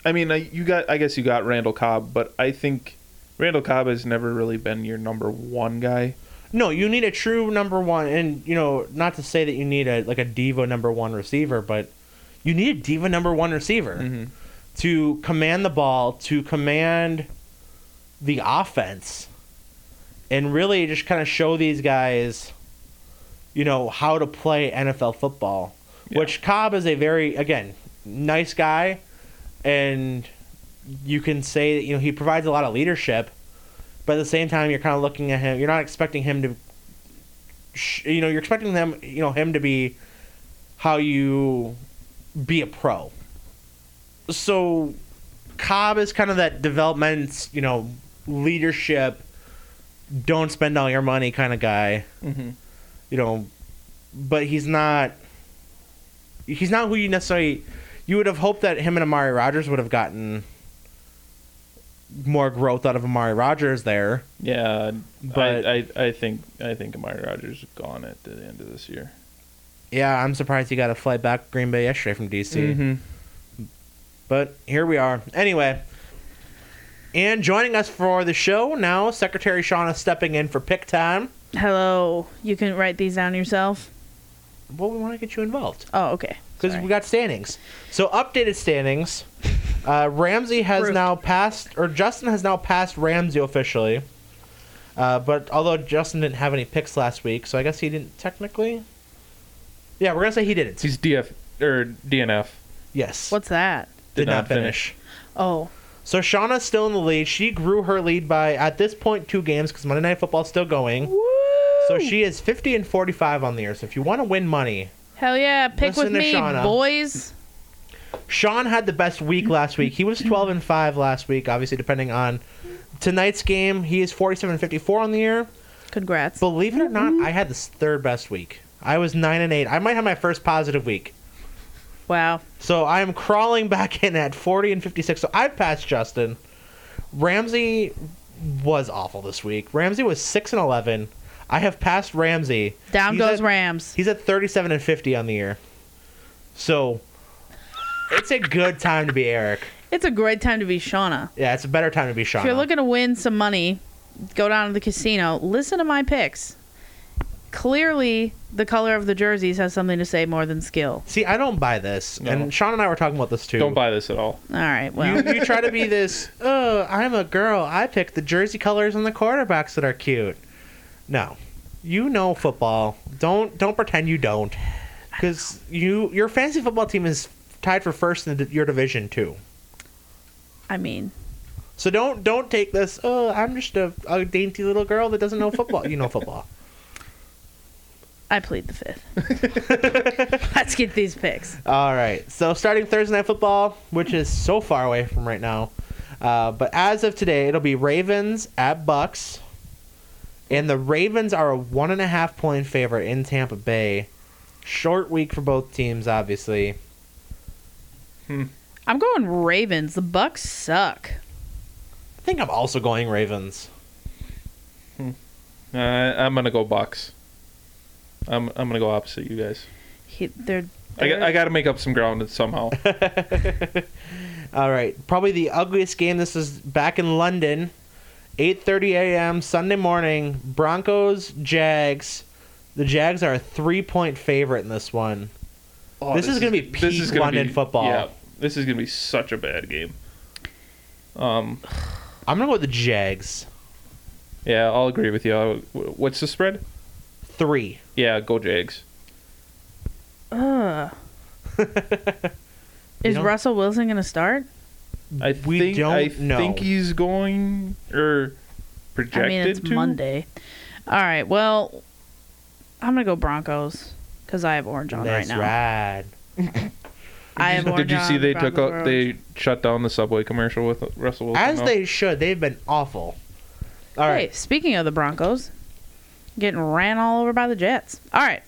I mean, I, you got. I guess you got Randall Cobb, but I think Randall Cobb has never really been your number one guy. No, you need a true number one, and you know, not to say that you need a like a diva number one receiver, but you need a diva number one receiver Mm-hmm. to command the ball, to command the offense, and really just kind of show these guys, you know, how to play NFL football. Yeah. which Cobb is a very again nice guy, and you can say that you know he provides a lot of leadership, but at the same time you're kind of looking at him. You're not expecting him to, sh- you know, you're expecting them, you know, him to be how you be a pro. So Cobb is kind of that development, you know, leadership. Don't spend all your money kind of guy Mm-hmm. you know, but he's not. He's not who you necessarily. You would have hoped that him and Amari Rodgers would have gotten more growth out of Amari Rodgers there. Yeah, But- I, I, I think I think Amari Rodgers is gone at the end of this year. Yeah, I'm surprised he got a flight back Green Bay yesterday from DC. Mm-hmm. But here we are. Anyway, and joining us for the show now, Secretary Shawna stepping in for pick time. Hello. You can write these down yourself. Well, we want to get you involved. Oh, okay. because we got standings. So updated standings. [LAUGHS] Uh, Ramsey has Rude. now passed, or Justin has now passed Ramsey officially. Uh, but although Justin didn't have any picks last week, so I guess he didn't technically. Yeah, we're gonna say he didn't. He's DF or DNF. yes, What's that? did, did not not finish. Oh, So Shawna's still in the lead. She grew her lead by at this point two games because Monday Night Football's still going. woo! So she is fifty and forty-five on the year. So if you want to win money, Hell yeah! Pick with me, Shawna. boys. Sean had the best week last week. He was 12 and 5 last week, obviously, depending on tonight's game. He is 47 and 54 on the year. Congrats. Believe it or not, mm-hmm. I had the third best week. I was 9 and 8. I might have my first positive week. Wow. So I am crawling back in at 40 and 56. So I've passed Justin. Ramsey was awful this week. Ramsey was 6 and 11. I have passed Ramsey. Down He's goes at- Rams. He's at 37 and 50 on the year. So it's a good time to be Eric. It's a great time to be Shawna. Yeah, it's a better time to be Shawna. If you're looking to win some money, go down to the casino. Listen to my picks. Clearly, the color of the jerseys has something to say more than skill. See, I don't buy this, No. and Sean and I were talking about this too. Don't buy this at all. All right. Well, You, you try to be this. Oh, I'm a girl. I pick the jersey colors and the quarterbacks that are cute. No, you know football. Don't don't pretend you don't, because you your fantasy football team is tied for first in the, your division too. I mean, So don't don't take this. Oh, I'm just a, a dainty little girl that doesn't know football. you know football. I plead the fifth. [LAUGHS] Let's get these picks. All right. So starting Thursday night football, which is so far away from right now, uh, but as of today, it'll be Ravens at Bucks, and the Ravens are a one and a half point favorite in Tampa Bay. Short week for both teams, obviously. Hmm. I'm going Ravens. The Bucks suck. I think I'm also going Ravens. Uh, I'm gonna go Bucks. I'm I'm gonna go opposite you guys. He, they're, I, got- they're- I got to make up some ground somehow. [LAUGHS] All right, probably the ugliest game. This is back in London, 8:30 a.m. Sunday morning. Broncos Jags. The Jags are a three-point favorite in this one. Oh, This is gonna be peak London football. Yeah, this is gonna be such a bad game. Um, I'm gonna go with the Jags. yeah, I'll agree with you. What's the spread? Three. Yeah, go Jags. Ugh. [LAUGHS] Is know- Russell Wilson going to start? I We think don't I know. think he's going or projected I mean, it's to. Monday. All right. Well, I'm going to go Broncos because I have orange on That's right now. rad. [LAUGHS] I have orange Did you see on, they took Broncos out are they shut down the subway commercial with Russell Wilson? As now? they should. They've been awful. All right. Hey, speaking of the Broncos, getting ran all over by the Jets. All right.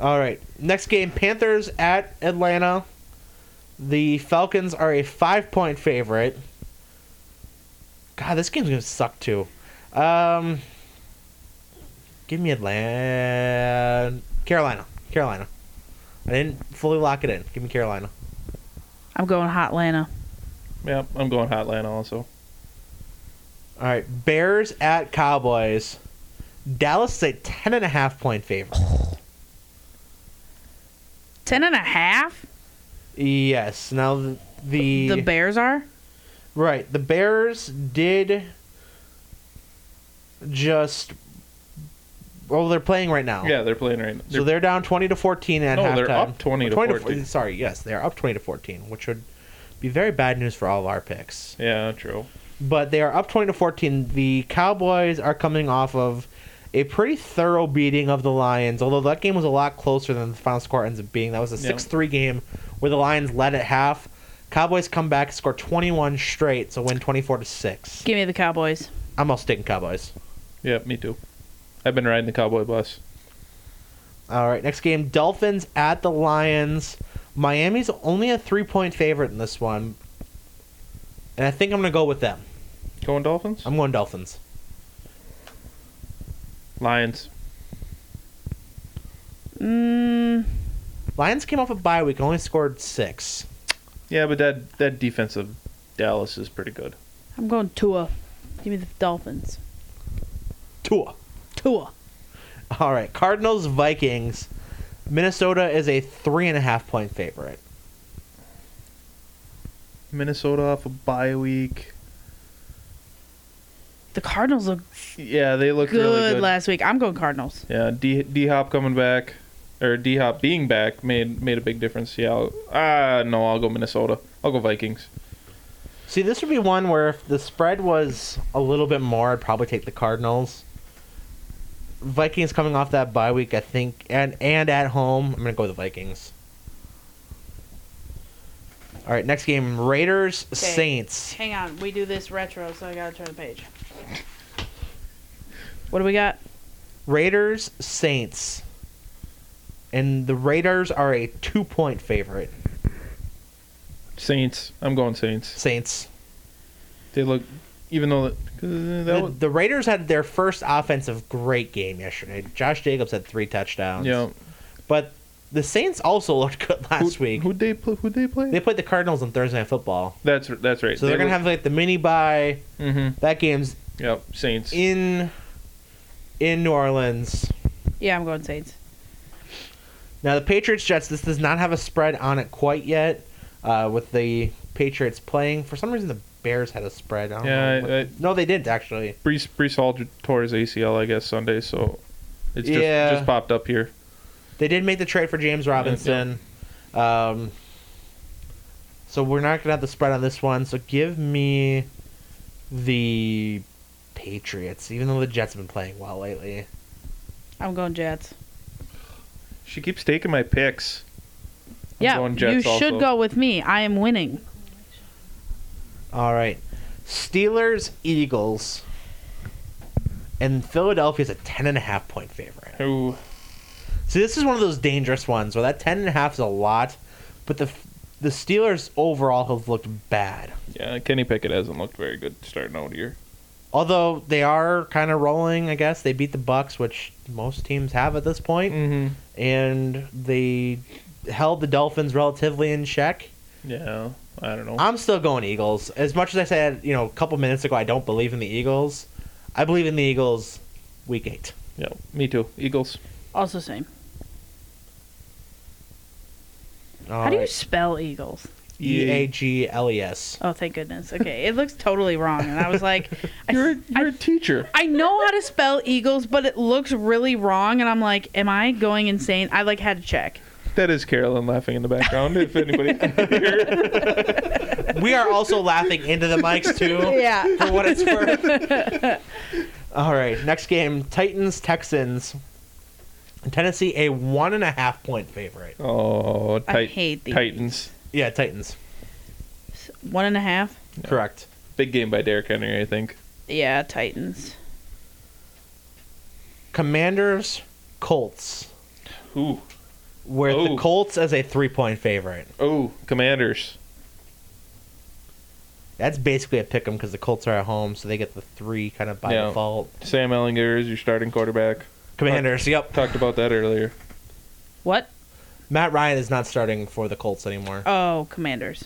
All right. Next game Panthers at Atlanta. The Falcons are a five point favorite. God, this game's going to suck too. Um, give me Atlanta. Carolina. Carolina. I didn't fully lock it in. Give me Carolina. I'm going Hot Atlanta. yeah, I'm going Hot Atlanta also. All right. Bears at Cowboys. Dallas is a 10.5 point favorite. Ten and a half? Yes. Now, the. the The Bears are? Right. The Bears did just Well, they're playing right now. Yeah, they're playing right now. So they're down 20 to 14 at oh, No, halftime. they're up 20 to 14. Sorry, yes, they're up 20 to 14, which would be very bad news for all of our picks. yeah, true. But they are up 20 to 14. The Cowboys are coming off of a pretty thorough beating of the Lions, although that game was a lot closer than the final score ends up being. That was a Yeah. 6 3 game where the Lions led at half. Cowboys come back, score 21 straight, so win 24 to 6. Give me the Cowboys. I'm all taking Cowboys. Yeah, me too. I've been riding the Cowboy bus. All right, next game Dolphins at the Lions. Miami's only a three point favorite in this one. And I think I'm going to go with them. Going Dolphins? I'm going Dolphins. Lions. Mm, Lions came off a bye week and only scored six. Yeah, but that that defense of Dallas is pretty good. I'm going Tua. Give me the Dolphins. Tua. Tua. All right, Cardinals Vikings. Minnesota is a three and a half point favorite. Minnesota off a bye week. The Cardinals look Yeah, they look good, really good. last week. I'm going Cardinals. yeah, D D Hop coming back, or D Hop being back made made a big difference. Yeah, I'll, ah no, I'll go Minnesota. I'll go Vikings. See, this would be one where if the spread was a little bit more, I'd probably take the Cardinals. Vikings coming off that bye week, I think, and and at home, I'm gonna go with the Vikings. All right, next game: Raiders Saints. Hang on. We do this retro, so I gotta turn the page. What do we got? Raiders Saints, and the Raiders are a two point favorite. Saints. I'm going Saints. Saints. They look, even though that, 'cause that The, was, the Raiders had their first offensive great game yesterday. Josh Jacobs had three touchdowns. yeah. But the Saints also looked good last Who, week. Who'd they play? Who'd they play? They played the Cardinals on Thursday Night Football. that's that's right. So they're gonna have like the mini bye. Mm-hmm. That game's Yep. Saints. in in New Orleans. Yeah, I'm going Saints. Now the Patriots Jets. This does not have a spread on it quite yet. Uh, with the Patriots playing, for some reason the Bears had a spread. I don't Yeah, know what- I- no, they didn't actually. Breece Breece Hall tore his ACL, I guess, Sunday, so it's just Yeah. just popped up here. They did make the trade for James Robinson. Um, so we're not gonna have the spread on this one. So give me the Patriots, even though the Jets have been playing well lately. I'm going Jets. She keeps taking my picks. I'm yeah, going Jets you should also. go with me. I am winning. All right, Steelers, Eagles, and Philadelphia's a ten and a half point favorite. Who? See, this is one of those dangerous ones where that ten and a half is a lot, but the the Steelers overall have looked bad. Yeah, Kenny Pickett hasn't looked very good starting out here. Although they are kind of rolling, I guess they beat the Bucks, which most teams have at this point, Mm-hmm. and they held the Dolphins relatively in check. Yeah, I don't know. I'm still going Eagles. As much as I said, you know, a couple minutes ago, I don't believe in the Eagles. I believe in the Eagles. Week eight. yeah, me too. Eagles. Also same. All How do you spell Eagles? E A G L E S. Oh, thank goodness. Okay, it looks totally wrong, and I was like, You're a, I, you're a teacher. I know how to spell Eagles, but it looks really wrong, and I'm like, am I going insane? I like had to check. That is Carolyn laughing in the background. if anybody can hear. [LAUGHS] We are also laughing into the mics too. Yeah. For what it's worth. All right, next game: Titans Texans. Tennessee a one and a half point favorite. Oh, I hate these. Titans. Yeah, Titans. One and a half. Correct. Big game by Derrick Henry, I think. Yeah, Titans. Commanders Colts. Ooh. Where the Oh. Colts as a three point favorite. Oh, Commanders. That's basically a pick 'em because the Colts are at home, so they get the three kind of by Yeah. default. Sam Ehlinger is your starting quarterback. Commanders. Yep. Talked about that earlier. What? Matt Ryan is not starting for the Colts anymore. Oh, Commanders.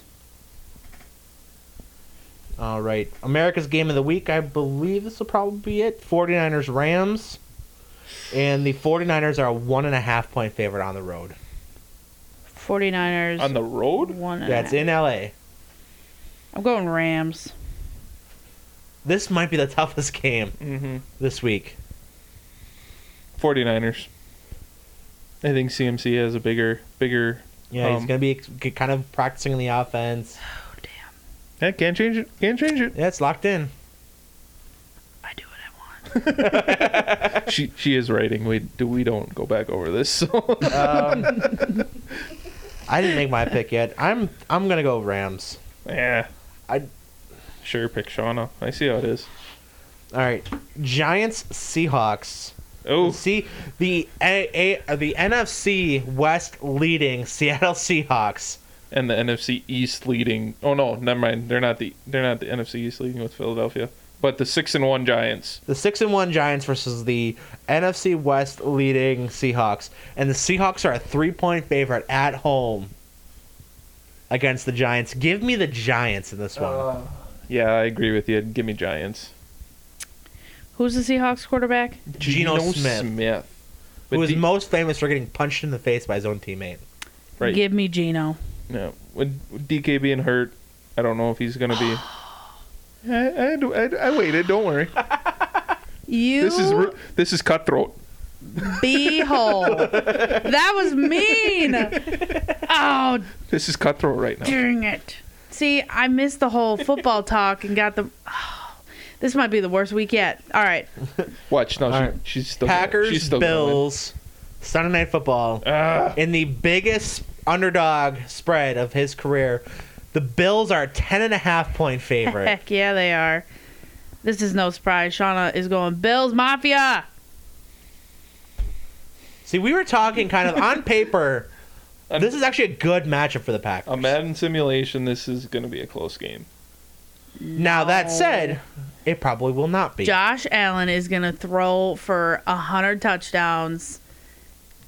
All right. America's game of the week, I believe this will probably be it. 49ers Rams. And the 49ers are a one and a half point favorite on the road. 49ers. On the road? one That's half. in LA. I'm going Rams. This might be the toughest game Mm-hmm. this week. 49ers. I think CMC has a bigger, bigger. Yeah, he's Um, gonna be kind of practicing in the offense. Oh damn! Yeah, can't change it. Can't change it. Yeah, it's locked in. I do what I want. [LAUGHS] she she is writing. We do we don't go back over this. So Um, I didn't make my pick yet. I'm I'm gonna go Rams. yeah, I sure pick Shawna. I see how it is. all right. Giants Seahawks. Oh, See the a, a, uh, the NFC West leading Seattle Seahawks. and the NFC East leading. Oh no, never mind. They're not the they're not the NFC East leading with Philadelphia, but the six and one Giants. The six and one Giants versus the NFC West leading Seahawks, and the Seahawks are a three point favorite at home against the Giants. Give me the Giants in this one. Uh, yeah, I agree with you. Give me Giants. Who's the Seahawks quarterback? Geno Smith. But who is D- most famous for getting punched in the face by his own teammate. right? Give me Geno. No, with with DK being hurt, I don't know if he's gonna be. [SIGHS] I, I, I, I waited. Don't worry. You This is ru- this is cutthroat. beehole. [LAUGHS] that was mean. Oh This is cutthroat right now. dang it! See, I missed the whole football talk and got the. This might be the worst week yet. All right, [LAUGHS] Watch no, she, right. she's still gonna- Packers she's still gonna. Bills Sunday Night Football Ah, in the biggest underdog spread of his career. The Bills are a ten and a half point [LAUGHS] favorite. heck yeah, they are. This is no surprise. Shawna is going Bills Mafia. See, we were talking kind of on [LAUGHS] paper. This is actually a good matchup for the Packers. a Madden simulation. This is gonna be a close game. Now that said, it probably will not be. Josh Allen is going to throw for 100 touchdowns.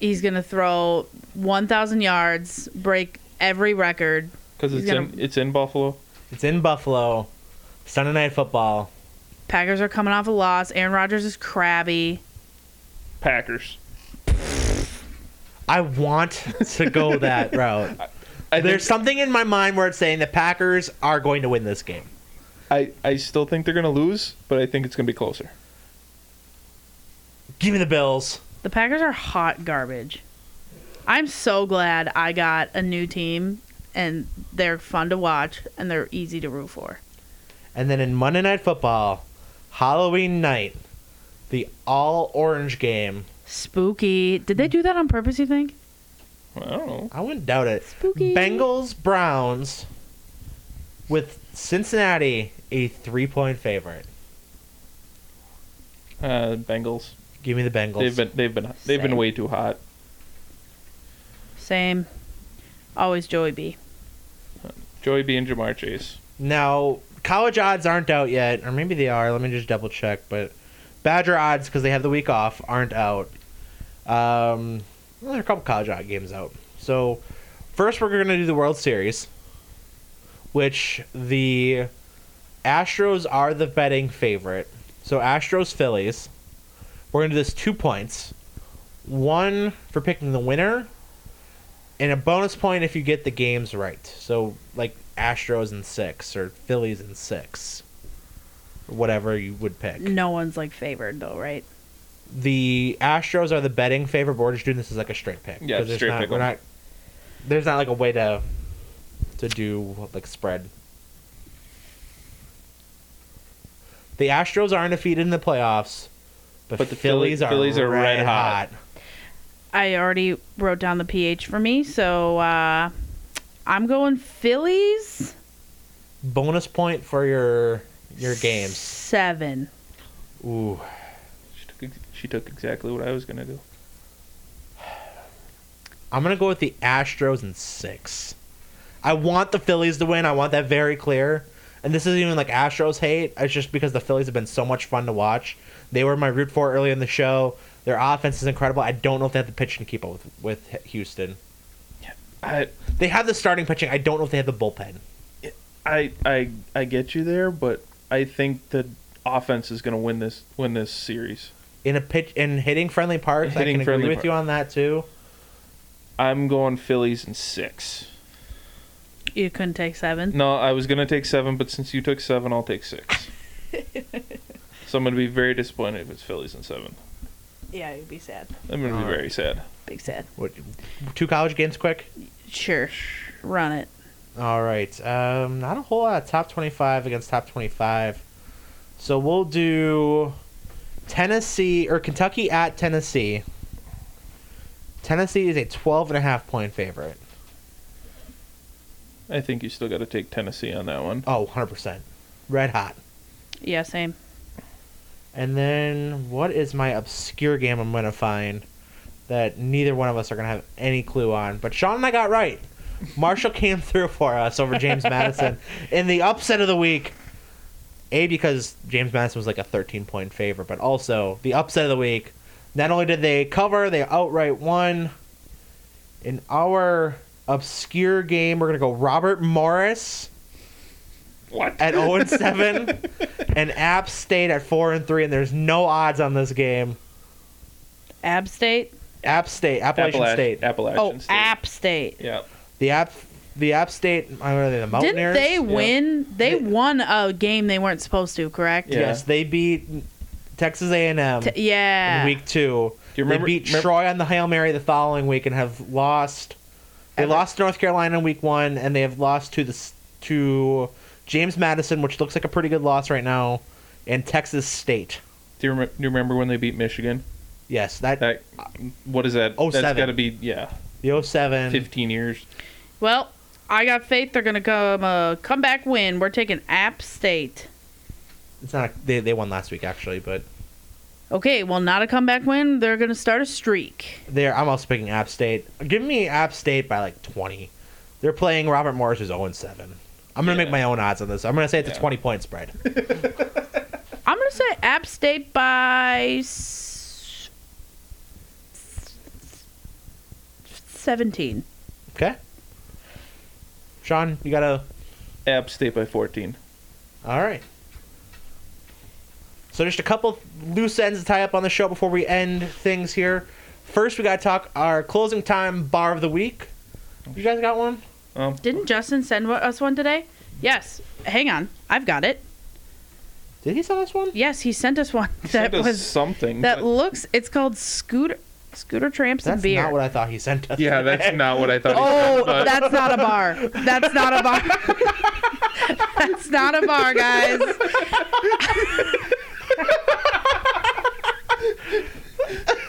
He's going to throw 1,000 yards, break every record. Because it's gonna- in it's in Buffalo. It's in Buffalo. Sunday Night Football. Packers are coming off a loss. Aaron Rodgers is crabby. Packers. I want to go that [LAUGHS] route. I There's think, something in my mind where it's saying the Packers are going to win this game. I I still think they're gonna lose, but I think it's gonna be closer. Give me the Bills. The Packers are hot garbage. I'm so glad I got a new team and they're fun to watch and they're easy to root for. And then in Monday Night Football, Halloween night, the all orange game. Spooky. Did they do that on purpose, you think? I don't know. I wouldn't doubt it. Spooky. Bengals Browns with Cincinnati a three point favorite. Uh, Bengals. Give me the Bengals. They've been they've been they've been way too hot. Same. Always Joey B. Joey B and Ja'Marr Chase. Now, college odds aren't out yet, or maybe they are. Let me just double check. But Badger odds, because they have the week off, aren't out. Um, well, there are a couple college odd games out. So, first, we're going to do the World Series, which the Astros are the betting favorite. So, Astros Phillies. We're going to do this two points one for picking the winner, and a bonus point if you get the games right. So, like Astros in six or Phillies in six, whatever you would pick. No one's like favored though, right? The Astros are the betting favorite, but we're just doing this as like a straight pick. Yeah, 'Cause there's straight not, pick We're 'em. not. There's not like a way to to do like spread. The Astros are undefeated in the playoffs, but, But the Phillies, Philly- are Phillies are red, red hot. hot. I already wrote down the PH for me, so uh, I'm going Phillies. Bonus point for your your games. Seven. Ooh. She took she took exactly what I was gonna do. I'm gonna go with the Astros in six. I want the Phillies to win. I want that very clear. And this isn't even like Astros hate. It's just because the Phillies have been so much fun to watch. They were my root for early in the show. Their offense is incredible. I don't know if they have the pitching to keep up with, with Houston. I They have the starting pitching. I don't know if they have the bullpen. I I I get you there, but I think the offense is gonna win this win this series. In a pitch in hitting friendly parks, Hitting I can agree with you on that too. I'm going Phillies in six. You couldn't take seven. No, I was gonna take seven, but since you took seven, I'll take six. [LAUGHS] so I'm gonna be very disappointed if it's Phillies in seven. Yeah, you'd be sad. I'm gonna be very sad. Big sad. What, two college games quick? Sure. Run it. All right. Um, not a whole lot of top 25 against top 25. So we'll do Tennessee or Kentucky at Tennessee. Tennessee is a 12 and a half point favorite. I think you still got to take Tennessee on that one. Oh, 100%. Red hot. Yeah, same. And then what is my obscure game I'm going to find that neither one of us are going to have any clue on? But Sean and I got right. Marshall [LAUGHS] came through for us over James Madison [LAUGHS] in the upset of the week. A, because James Madison was like a 13 point favorite, but also the upset of the week. Not only did they cover, they outright won. In our obscure game, we're going to go Robert Morris What? at 0 and 7 [LAUGHS] and App State at 4 and 3 and there's no odds on this game. Ab State. App State, Appalachian Appalach- State. Appalachian Oh, State. App State. Yeah. The App the App State, what are they, the Mountaineers. Didn't they win? They They- won a game they weren't supposed to, correct? Yeah. Yes, they beat Texas A&M T- yeah. in week 2. Do you remember- they beat remember- Troy on the Hail Mary the following week and have lost They Ever- lost to North Carolina in week 1 and they have lost to the to James Madison, which looks like a pretty good loss right now, and Texas State. Do you, rem- do you remember when they beat Michigan? Yes, that That what is that? Oh, That's got to be yeah, the 07 15 years. Well, I got faith they're gonna come uh, comeback win. We're taking App State. It's not. A, they they won last week actually, but Okay, well, not a comeback win. They're gonna start a streak. there. I'm also picking App State. Give me App State by like 20. They're playing Robert Morris, who's 0 and 7. I'm gonna Yeah. make my own odds on this. I'm gonna say it's Yeah. a 20 point spread. [LAUGHS] I'm gonna say App State by seventeen. Okay. Sean, you gotta. App State by 14. All right. So just a couple loose ends to tie up on the show before we end things here. First, we gotta talk our closing time bar of the week. You guys got one? Um, Didn't Justin send us one today? Yes. Hang on, I've got it. Did he send us one? Yes, he sent us one that sent us was something. that but- looks. It's called Scooter Scooter Tramps and Beer. That's Beer. not what I thought he sent us. yeah, today. that's [LAUGHS] not what I thought. he Oh, said, but that's not a bar. That's not a bar. [LAUGHS] that's not a bar, guys. [LAUGHS]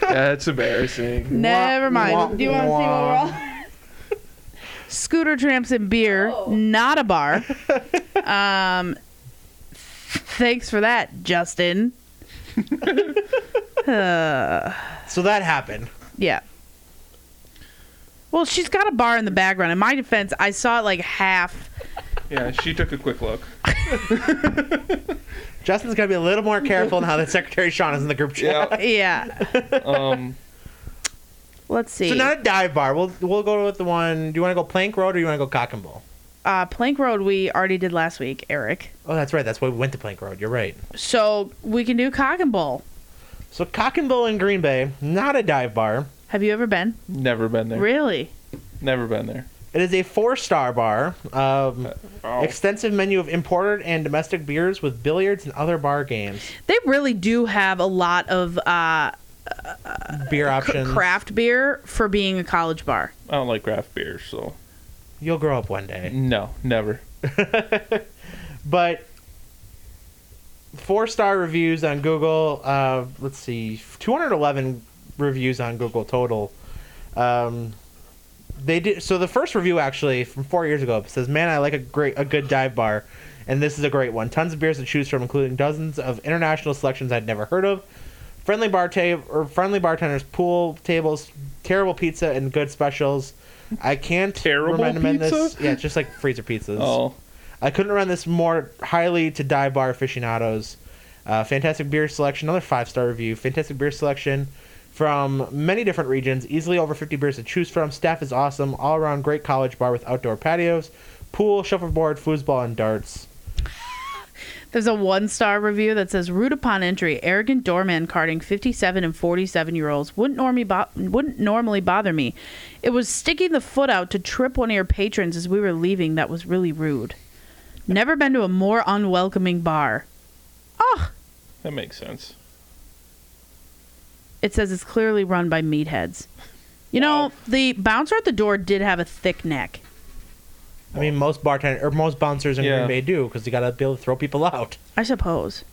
that's embarrassing. Never mind. wah, Do you want to see what we're all? Scooter Tramps and Beer, not a bar. [LAUGHS] Um, thanks for that, Justin. [LAUGHS] Uh, So that happened. yeah. Well, she's got a bar in the background. In my defense, I saw it like half. Yeah, she took a quick look. [LAUGHS] Justin's gonna be a little more careful now that Secretary Sean is in the group chat. Yeah. [LAUGHS] Yeah. [LAUGHS] Um, Let's see. So not a dive bar. We'll we'll go with the one. Do you want to go Plank Road or do you want to go Cock and Bull? uh, Plank Road we already did last week, Eric. Oh, that's right. That's why we went to Plank Road. You're right. So we can do Cock and Bull. So Cock and Bull in Green Bay, not a dive bar. Have you ever been? never been there. Really? Never been there. It is a four-star bar. Um, Oh. Extensive menu of imported and domestic beers with billiards and other bar games. They really do have a lot of uh, Beer c- options. craft beer for being a college bar. I don't like craft beer, so You'll grow up one day. no, never. [LAUGHS] but four star reviews on Google. Uh, let's see, 211 reviews on Google total. Um, they did so. The first review actually from four years ago says, "Man, I like a great, a good dive bar." And this is a great one. Tons of beers to choose from, including dozens of international selections I'd never heard of. Friendly bar ta- or friendly bartenders, pool tables, terrible pizza, and good specials. I can't Terrible recommend this. pizza? Yeah, just like freezer pizzas. Oh, I couldn't run this more highly to dive bar aficionados. Uh, fantastic beer selection, another five star review. Fantastic beer selection from many different regions, easily over 50 beers to choose from. Staff is awesome, all around great college bar with outdoor patios, pool, shuffleboard, foosball, and darts. There's a one star review that says, "Rude upon entry, arrogant doorman carding 57 and 47 year olds wouldn't normally bo- wouldn't normally bother me. It was sticking the foot out to trip one of your patrons as we were leaving that was really rude. Never been to a more unwelcoming bar. Oh, that makes sense. It says it's clearly run by meatheads. You know, the bouncer at the door did have a thick neck. I mean, most bartenders or most bouncers in Yeah. Green Bay do because you got to be able to throw people out. I suppose.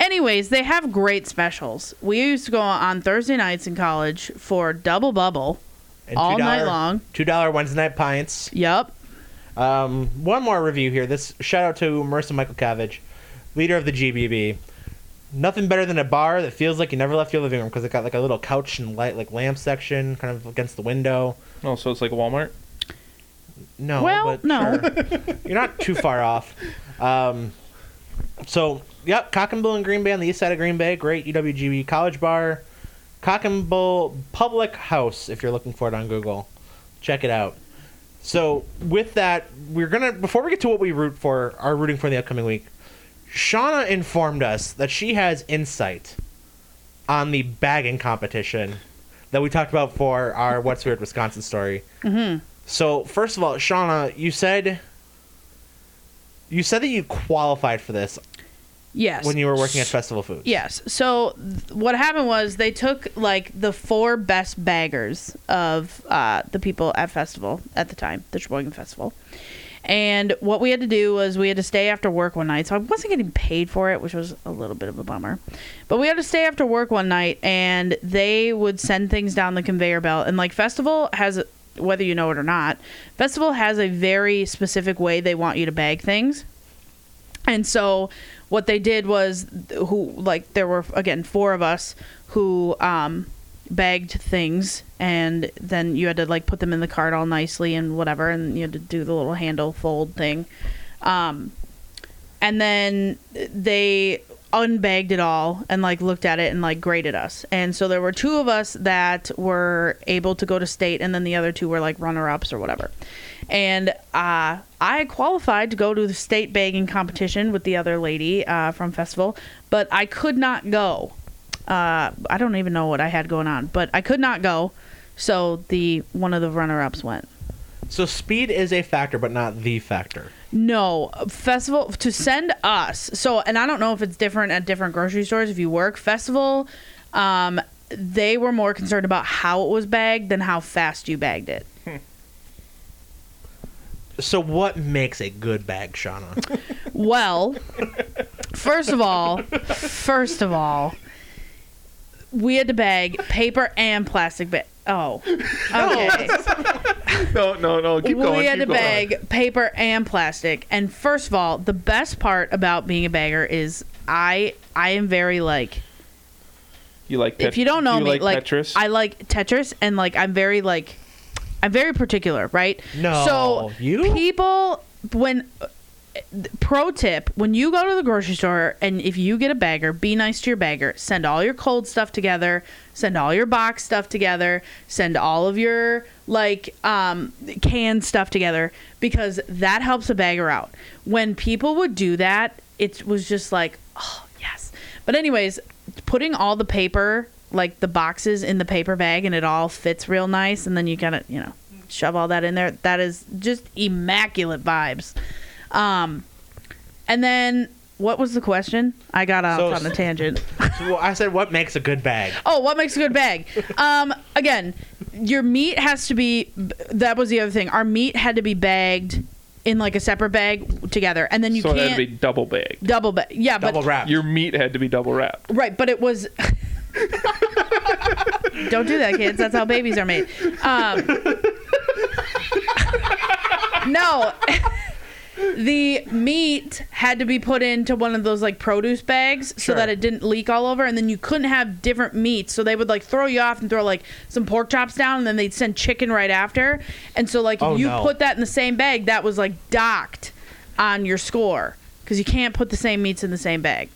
Anyways, they have great specials. We used to go on Thursday nights in college for double bubble And all $2 night long. Two dollar Wednesday night pints. Yep. Um, one more review here. This shout out to Marissa Michael Cavage, leader of the GBB. Nothing better than a bar that feels like you never left your living room because it got like a little couch and light like lamp section kind of against the window. Oh, so it's like Walmart. No, Well, but no. sure. you're not too far off. Um, so yep, Cock and Bull in Green Bay on the east side of Green Bay, great UWGB college bar. Cock and Bull Public House, if you're looking for it on Google, check it out. So with that, we're gonna before we get to what we root for, are rooting for in the upcoming week. Shawna informed us that she has insight on the bagging competition that we talked about for our What's Weird Wisconsin story. Mm-hmm. So first of all, Shawna, you said you said that you qualified for this Yes. when you were working at Festival Foods. Yes. So th- what happened was they took like the four best baggers of uh, the people at festival at the time, the Sheboygan Festival. And what we had to do was we had to stay after work one night. So I wasn't getting paid for it, which was a little bit of a bummer. But we had to stay after work one night and they would send things down the conveyor belt. And like Festival has, whether you know it or not, Festival has a very specific way they want you to bag things. And so what they did was who like there were again four of us who um bagged things and then you had to like put them in the cart all nicely and whatever and you had to do the little handle fold thing. Um and then they unbagged it all and like looked at it and like graded us. And so there were two of us that were able to go to state and then the other two were like runner ups or whatever. And uh, I qualified to go to the state bagging competition with the other lady uh, from festival, but I could not go. Uh, I don't even know what I had going on, but I could not go. So the one of the runner ups went. So speed is a factor, but not the factor. No, festival to send us. So, and I don't know if it's different at different grocery stores if you work. Festival, um, they were more concerned about how it was bagged than how fast you bagged it. So what makes a good bag, Shawna? Well, [LAUGHS] first of all, first of all, we had to bag paper and plastic bag. Oh, okay. [LAUGHS] No, no, no. Keep we had to going. bag paper and plastic. And first of all, the best part about being a bagger is I I am very like You like? if you don't know you me, like, like, Tetris? I like Tetris, and like I'm very like I'm very particular, right? No, So you? people when pro tip when you go to the grocery store and if you get a bagger be nice to your bagger. Send all your cold stuff together. Send all your box stuff together. Send all of your like um canned stuff together because that helps a bagger out. When people would do that it was just like oh yes. But anyways putting all the paper like the boxes in the paper bag and it all fits real nice and then you gotta you know shove all that in there. That is just immaculate vibes um, and then what was the question? I got off So- on a tangent. [LAUGHS] well, I said what makes a good bag. oh, what makes a good bag? [LAUGHS] Um, again, your meat has to be. That was the other thing. Our meat had to be bagged in like a separate bag together, and then you so it can't had to be double bagged. double bag. Yeah, Double but wrapped. Your meat had to be double wrapped. right, but it was. [LAUGHS] Don't do that, kids. That's how babies are made. Um, no. The meat had to be put into one of those like produce bags so Sure. that it didn't leak all over and then you couldn't have different meats so they would like throw you off and throw like some pork chops down and then they'd send chicken right after and so like if Oh, you no. put that in the same bag that was like docked on your score because you can't put the same meats in the same bag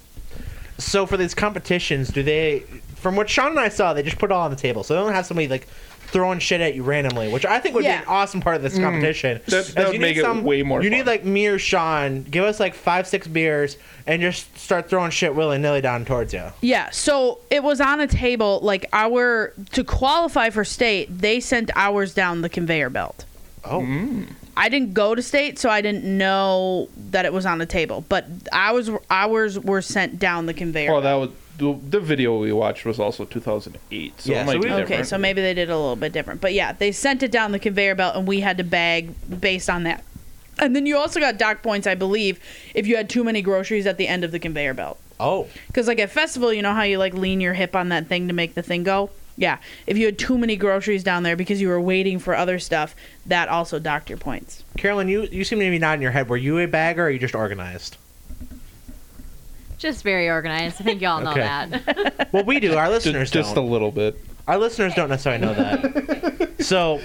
So for these competitions, do they? From what Sean and I saw, they just put it all on the table. So they don't have somebody like throwing shit at you randomly, which I think would Yeah. be an awesome part of this mm. competition. That- Is that would you make need it way more You fun. need like me or Sean, give us like five, six beers, and just start throwing shit willy nilly down towards you. Yeah, so it was on a table like our to qualify for state, they sent ours down the conveyor belt. Oh, mm. I didn't go to state, so I didn't know that it was on the table. But ours ours were sent down the conveyor. Oh, that was the, the video we watched was also 2008. So Yeah, it might so be we- Okay, different. so maybe they did a little bit different. But yeah, they sent it down the conveyor belt and we had to bag based on that. And then you also got dock points, I believe, if you had too many groceries at the end of the conveyor belt. Oh, Because like at festival, you know how you like lean your hip on that thing to make the thing go. Yeah, if you had too many groceries down there because you were waiting for other stuff, that also docked your points. Carolyn, you you seem to be nodding your head. Were you a bagger or are you just organized? Just very organized. I think y'all know Okay. that. [LAUGHS] Well, we do. Our listeners just a don't. little bit. Our listeners don't necessarily know that. [LAUGHS] so,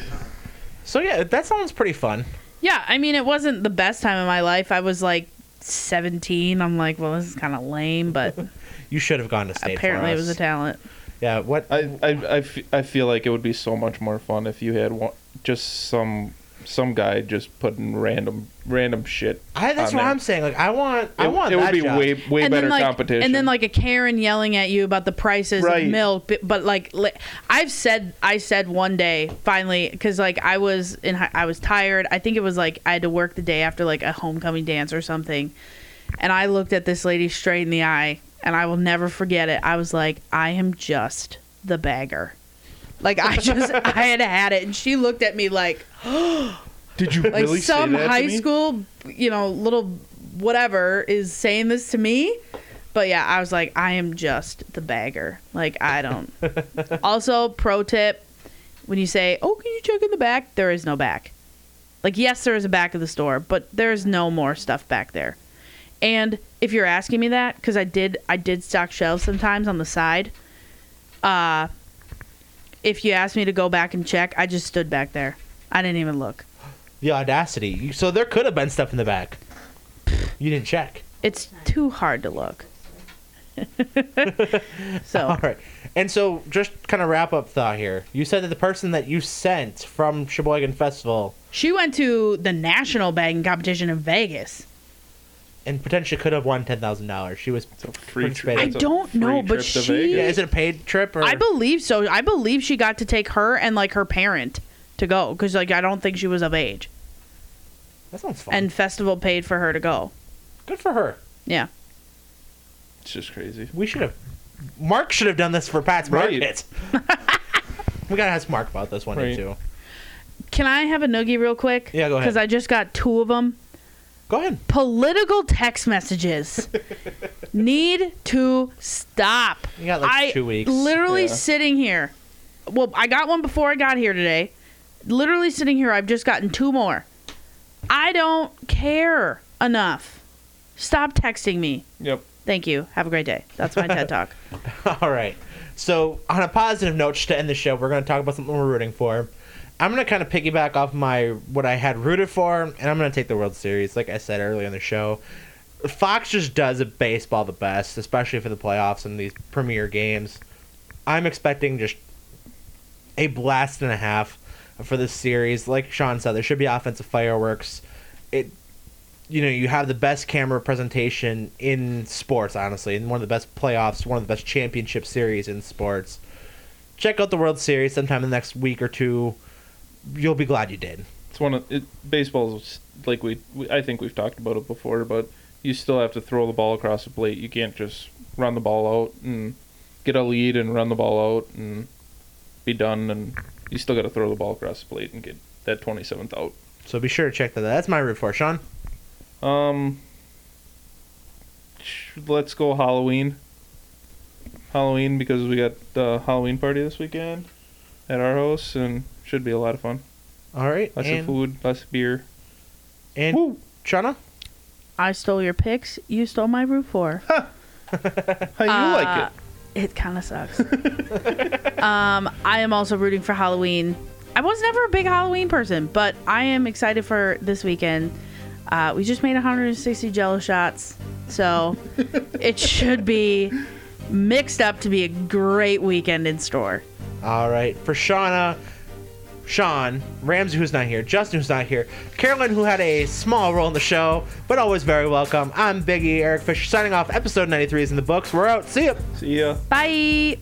so yeah, that sounds pretty fun. Yeah, I mean, it wasn't the best time of my life. I was like 17. I'm like, well, this is kind of lame, but [LAUGHS] You should have gone to state. apparently for it was a us. talent. Yeah. What? I, I, I, I feel like it would be so much more fun if you had one, just some some guy just putting random random shit. I, that's on what there. I'm saying. Like, I want. I It, want it that would be job. way way and better then like, competition. and then like a Karen yelling at you about the prices Right. of milk. But, but like, li- I've said, I said one day finally because like I was in, I was tired. I think it was like I had to work the day after like a homecoming dance or something, and I looked at this lady straight in the eye, and I will never forget it. I was like, I am just the bagger. Like I just, [LAUGHS] I had had it, and she looked at me like, [GASPS] did you like really some say that to high me? school, you know, little whatever is saying this to me. But yeah, I was like, I am just the bagger. Like I don't. [LAUGHS] also, pro tip: when you say, "Oh, can you check in the back?" There is no back. Like yes, there is a back of the store, but there is no more stuff back there. And if you're asking me that, because I did, I did stock shelves sometimes on the side. Uh, if you asked me to go back and check, I just stood back there. I didn't even look. the audacity. So there could have been stuff in the back. You didn't check. It's too hard to look. [LAUGHS] so All right. And so, just kind of wrap up thought here. You said that the person that you sent from Sheboygan Festival she went to the national bagging competition in Vegas. And potentially could have won ten thousand dollars. She was It's a free Prince trip. Bay. it's I a don't free know, but trip she- Yeah, is it a paid trip or? I believe so. I believe she got to take her and like her parent to go because like I don't think she was of age, that sounds fun. and festival paid for her to go. good for her. Yeah, It's just crazy. We should have. Mark should have done this for Pat's Right. Market. [LAUGHS] we gotta ask Mark about this one day Right. too. can I have a noogie real quick? Yeah, go ahead. Because I just got two of them. Go ahead. Political text messages [LAUGHS] need to stop. You got like I two weeks. literally Yeah. sitting here. Well, I got one before I got here today. Literally sitting here, I've just gotten two more. I don't care enough. Stop texting me. Yep. Thank you. Have a great day. That's my TED talk. [LAUGHS] All right. So, on a positive note, just to end the show, we're going to talk about something we're rooting for. I'm to kind of piggyback off my what I had rooted for, and I'm to take the World Series. Like I said earlier in the show, Fox just does baseball the best, especially for the playoffs and these premier games. I'm expecting just a blast and a half for this series. Like Sean said, there should be offensive fireworks. It you know, you have the best camera presentation in sports, honestly, and one of the best playoffs, one of the best championship series in sports. Check out the World Series sometime in the next week or two. You'll be glad you did. It's one of it, baseball's like we, we I think we've talked about it before, but you still have to throw the ball across the plate. You can't just run the ball out and get a lead and run the ball out and be done. And you still got to throw the ball across the plate and get that 27th out. So be sure to check that out. That's my root for Sean. Um, let's go Halloween. Halloween because we got the Halloween party this weekend at our house and should be a lot of fun. All right. Lots and of food, lots of beer. and Woo. Shawna? I stole your picks. You stole my root for. [LAUGHS] How you Uh, like it? It kind of sucks. [LAUGHS] um, I am also rooting for Halloween. I was never a big Halloween person, but I am excited for this weekend. Uh, we just made 160 Jello shots, so [LAUGHS] it should be mixed up to be a great weekend in store. All right. For Shawna, Sean, Ramsey, who's not here, Justin, who's not here, Carolyn, who had a small role in the show, but always very welcome. I'm Biggie, Eric Fisher, signing off. Episode 93 is in the books. We're out. See ya. See ya. Bye.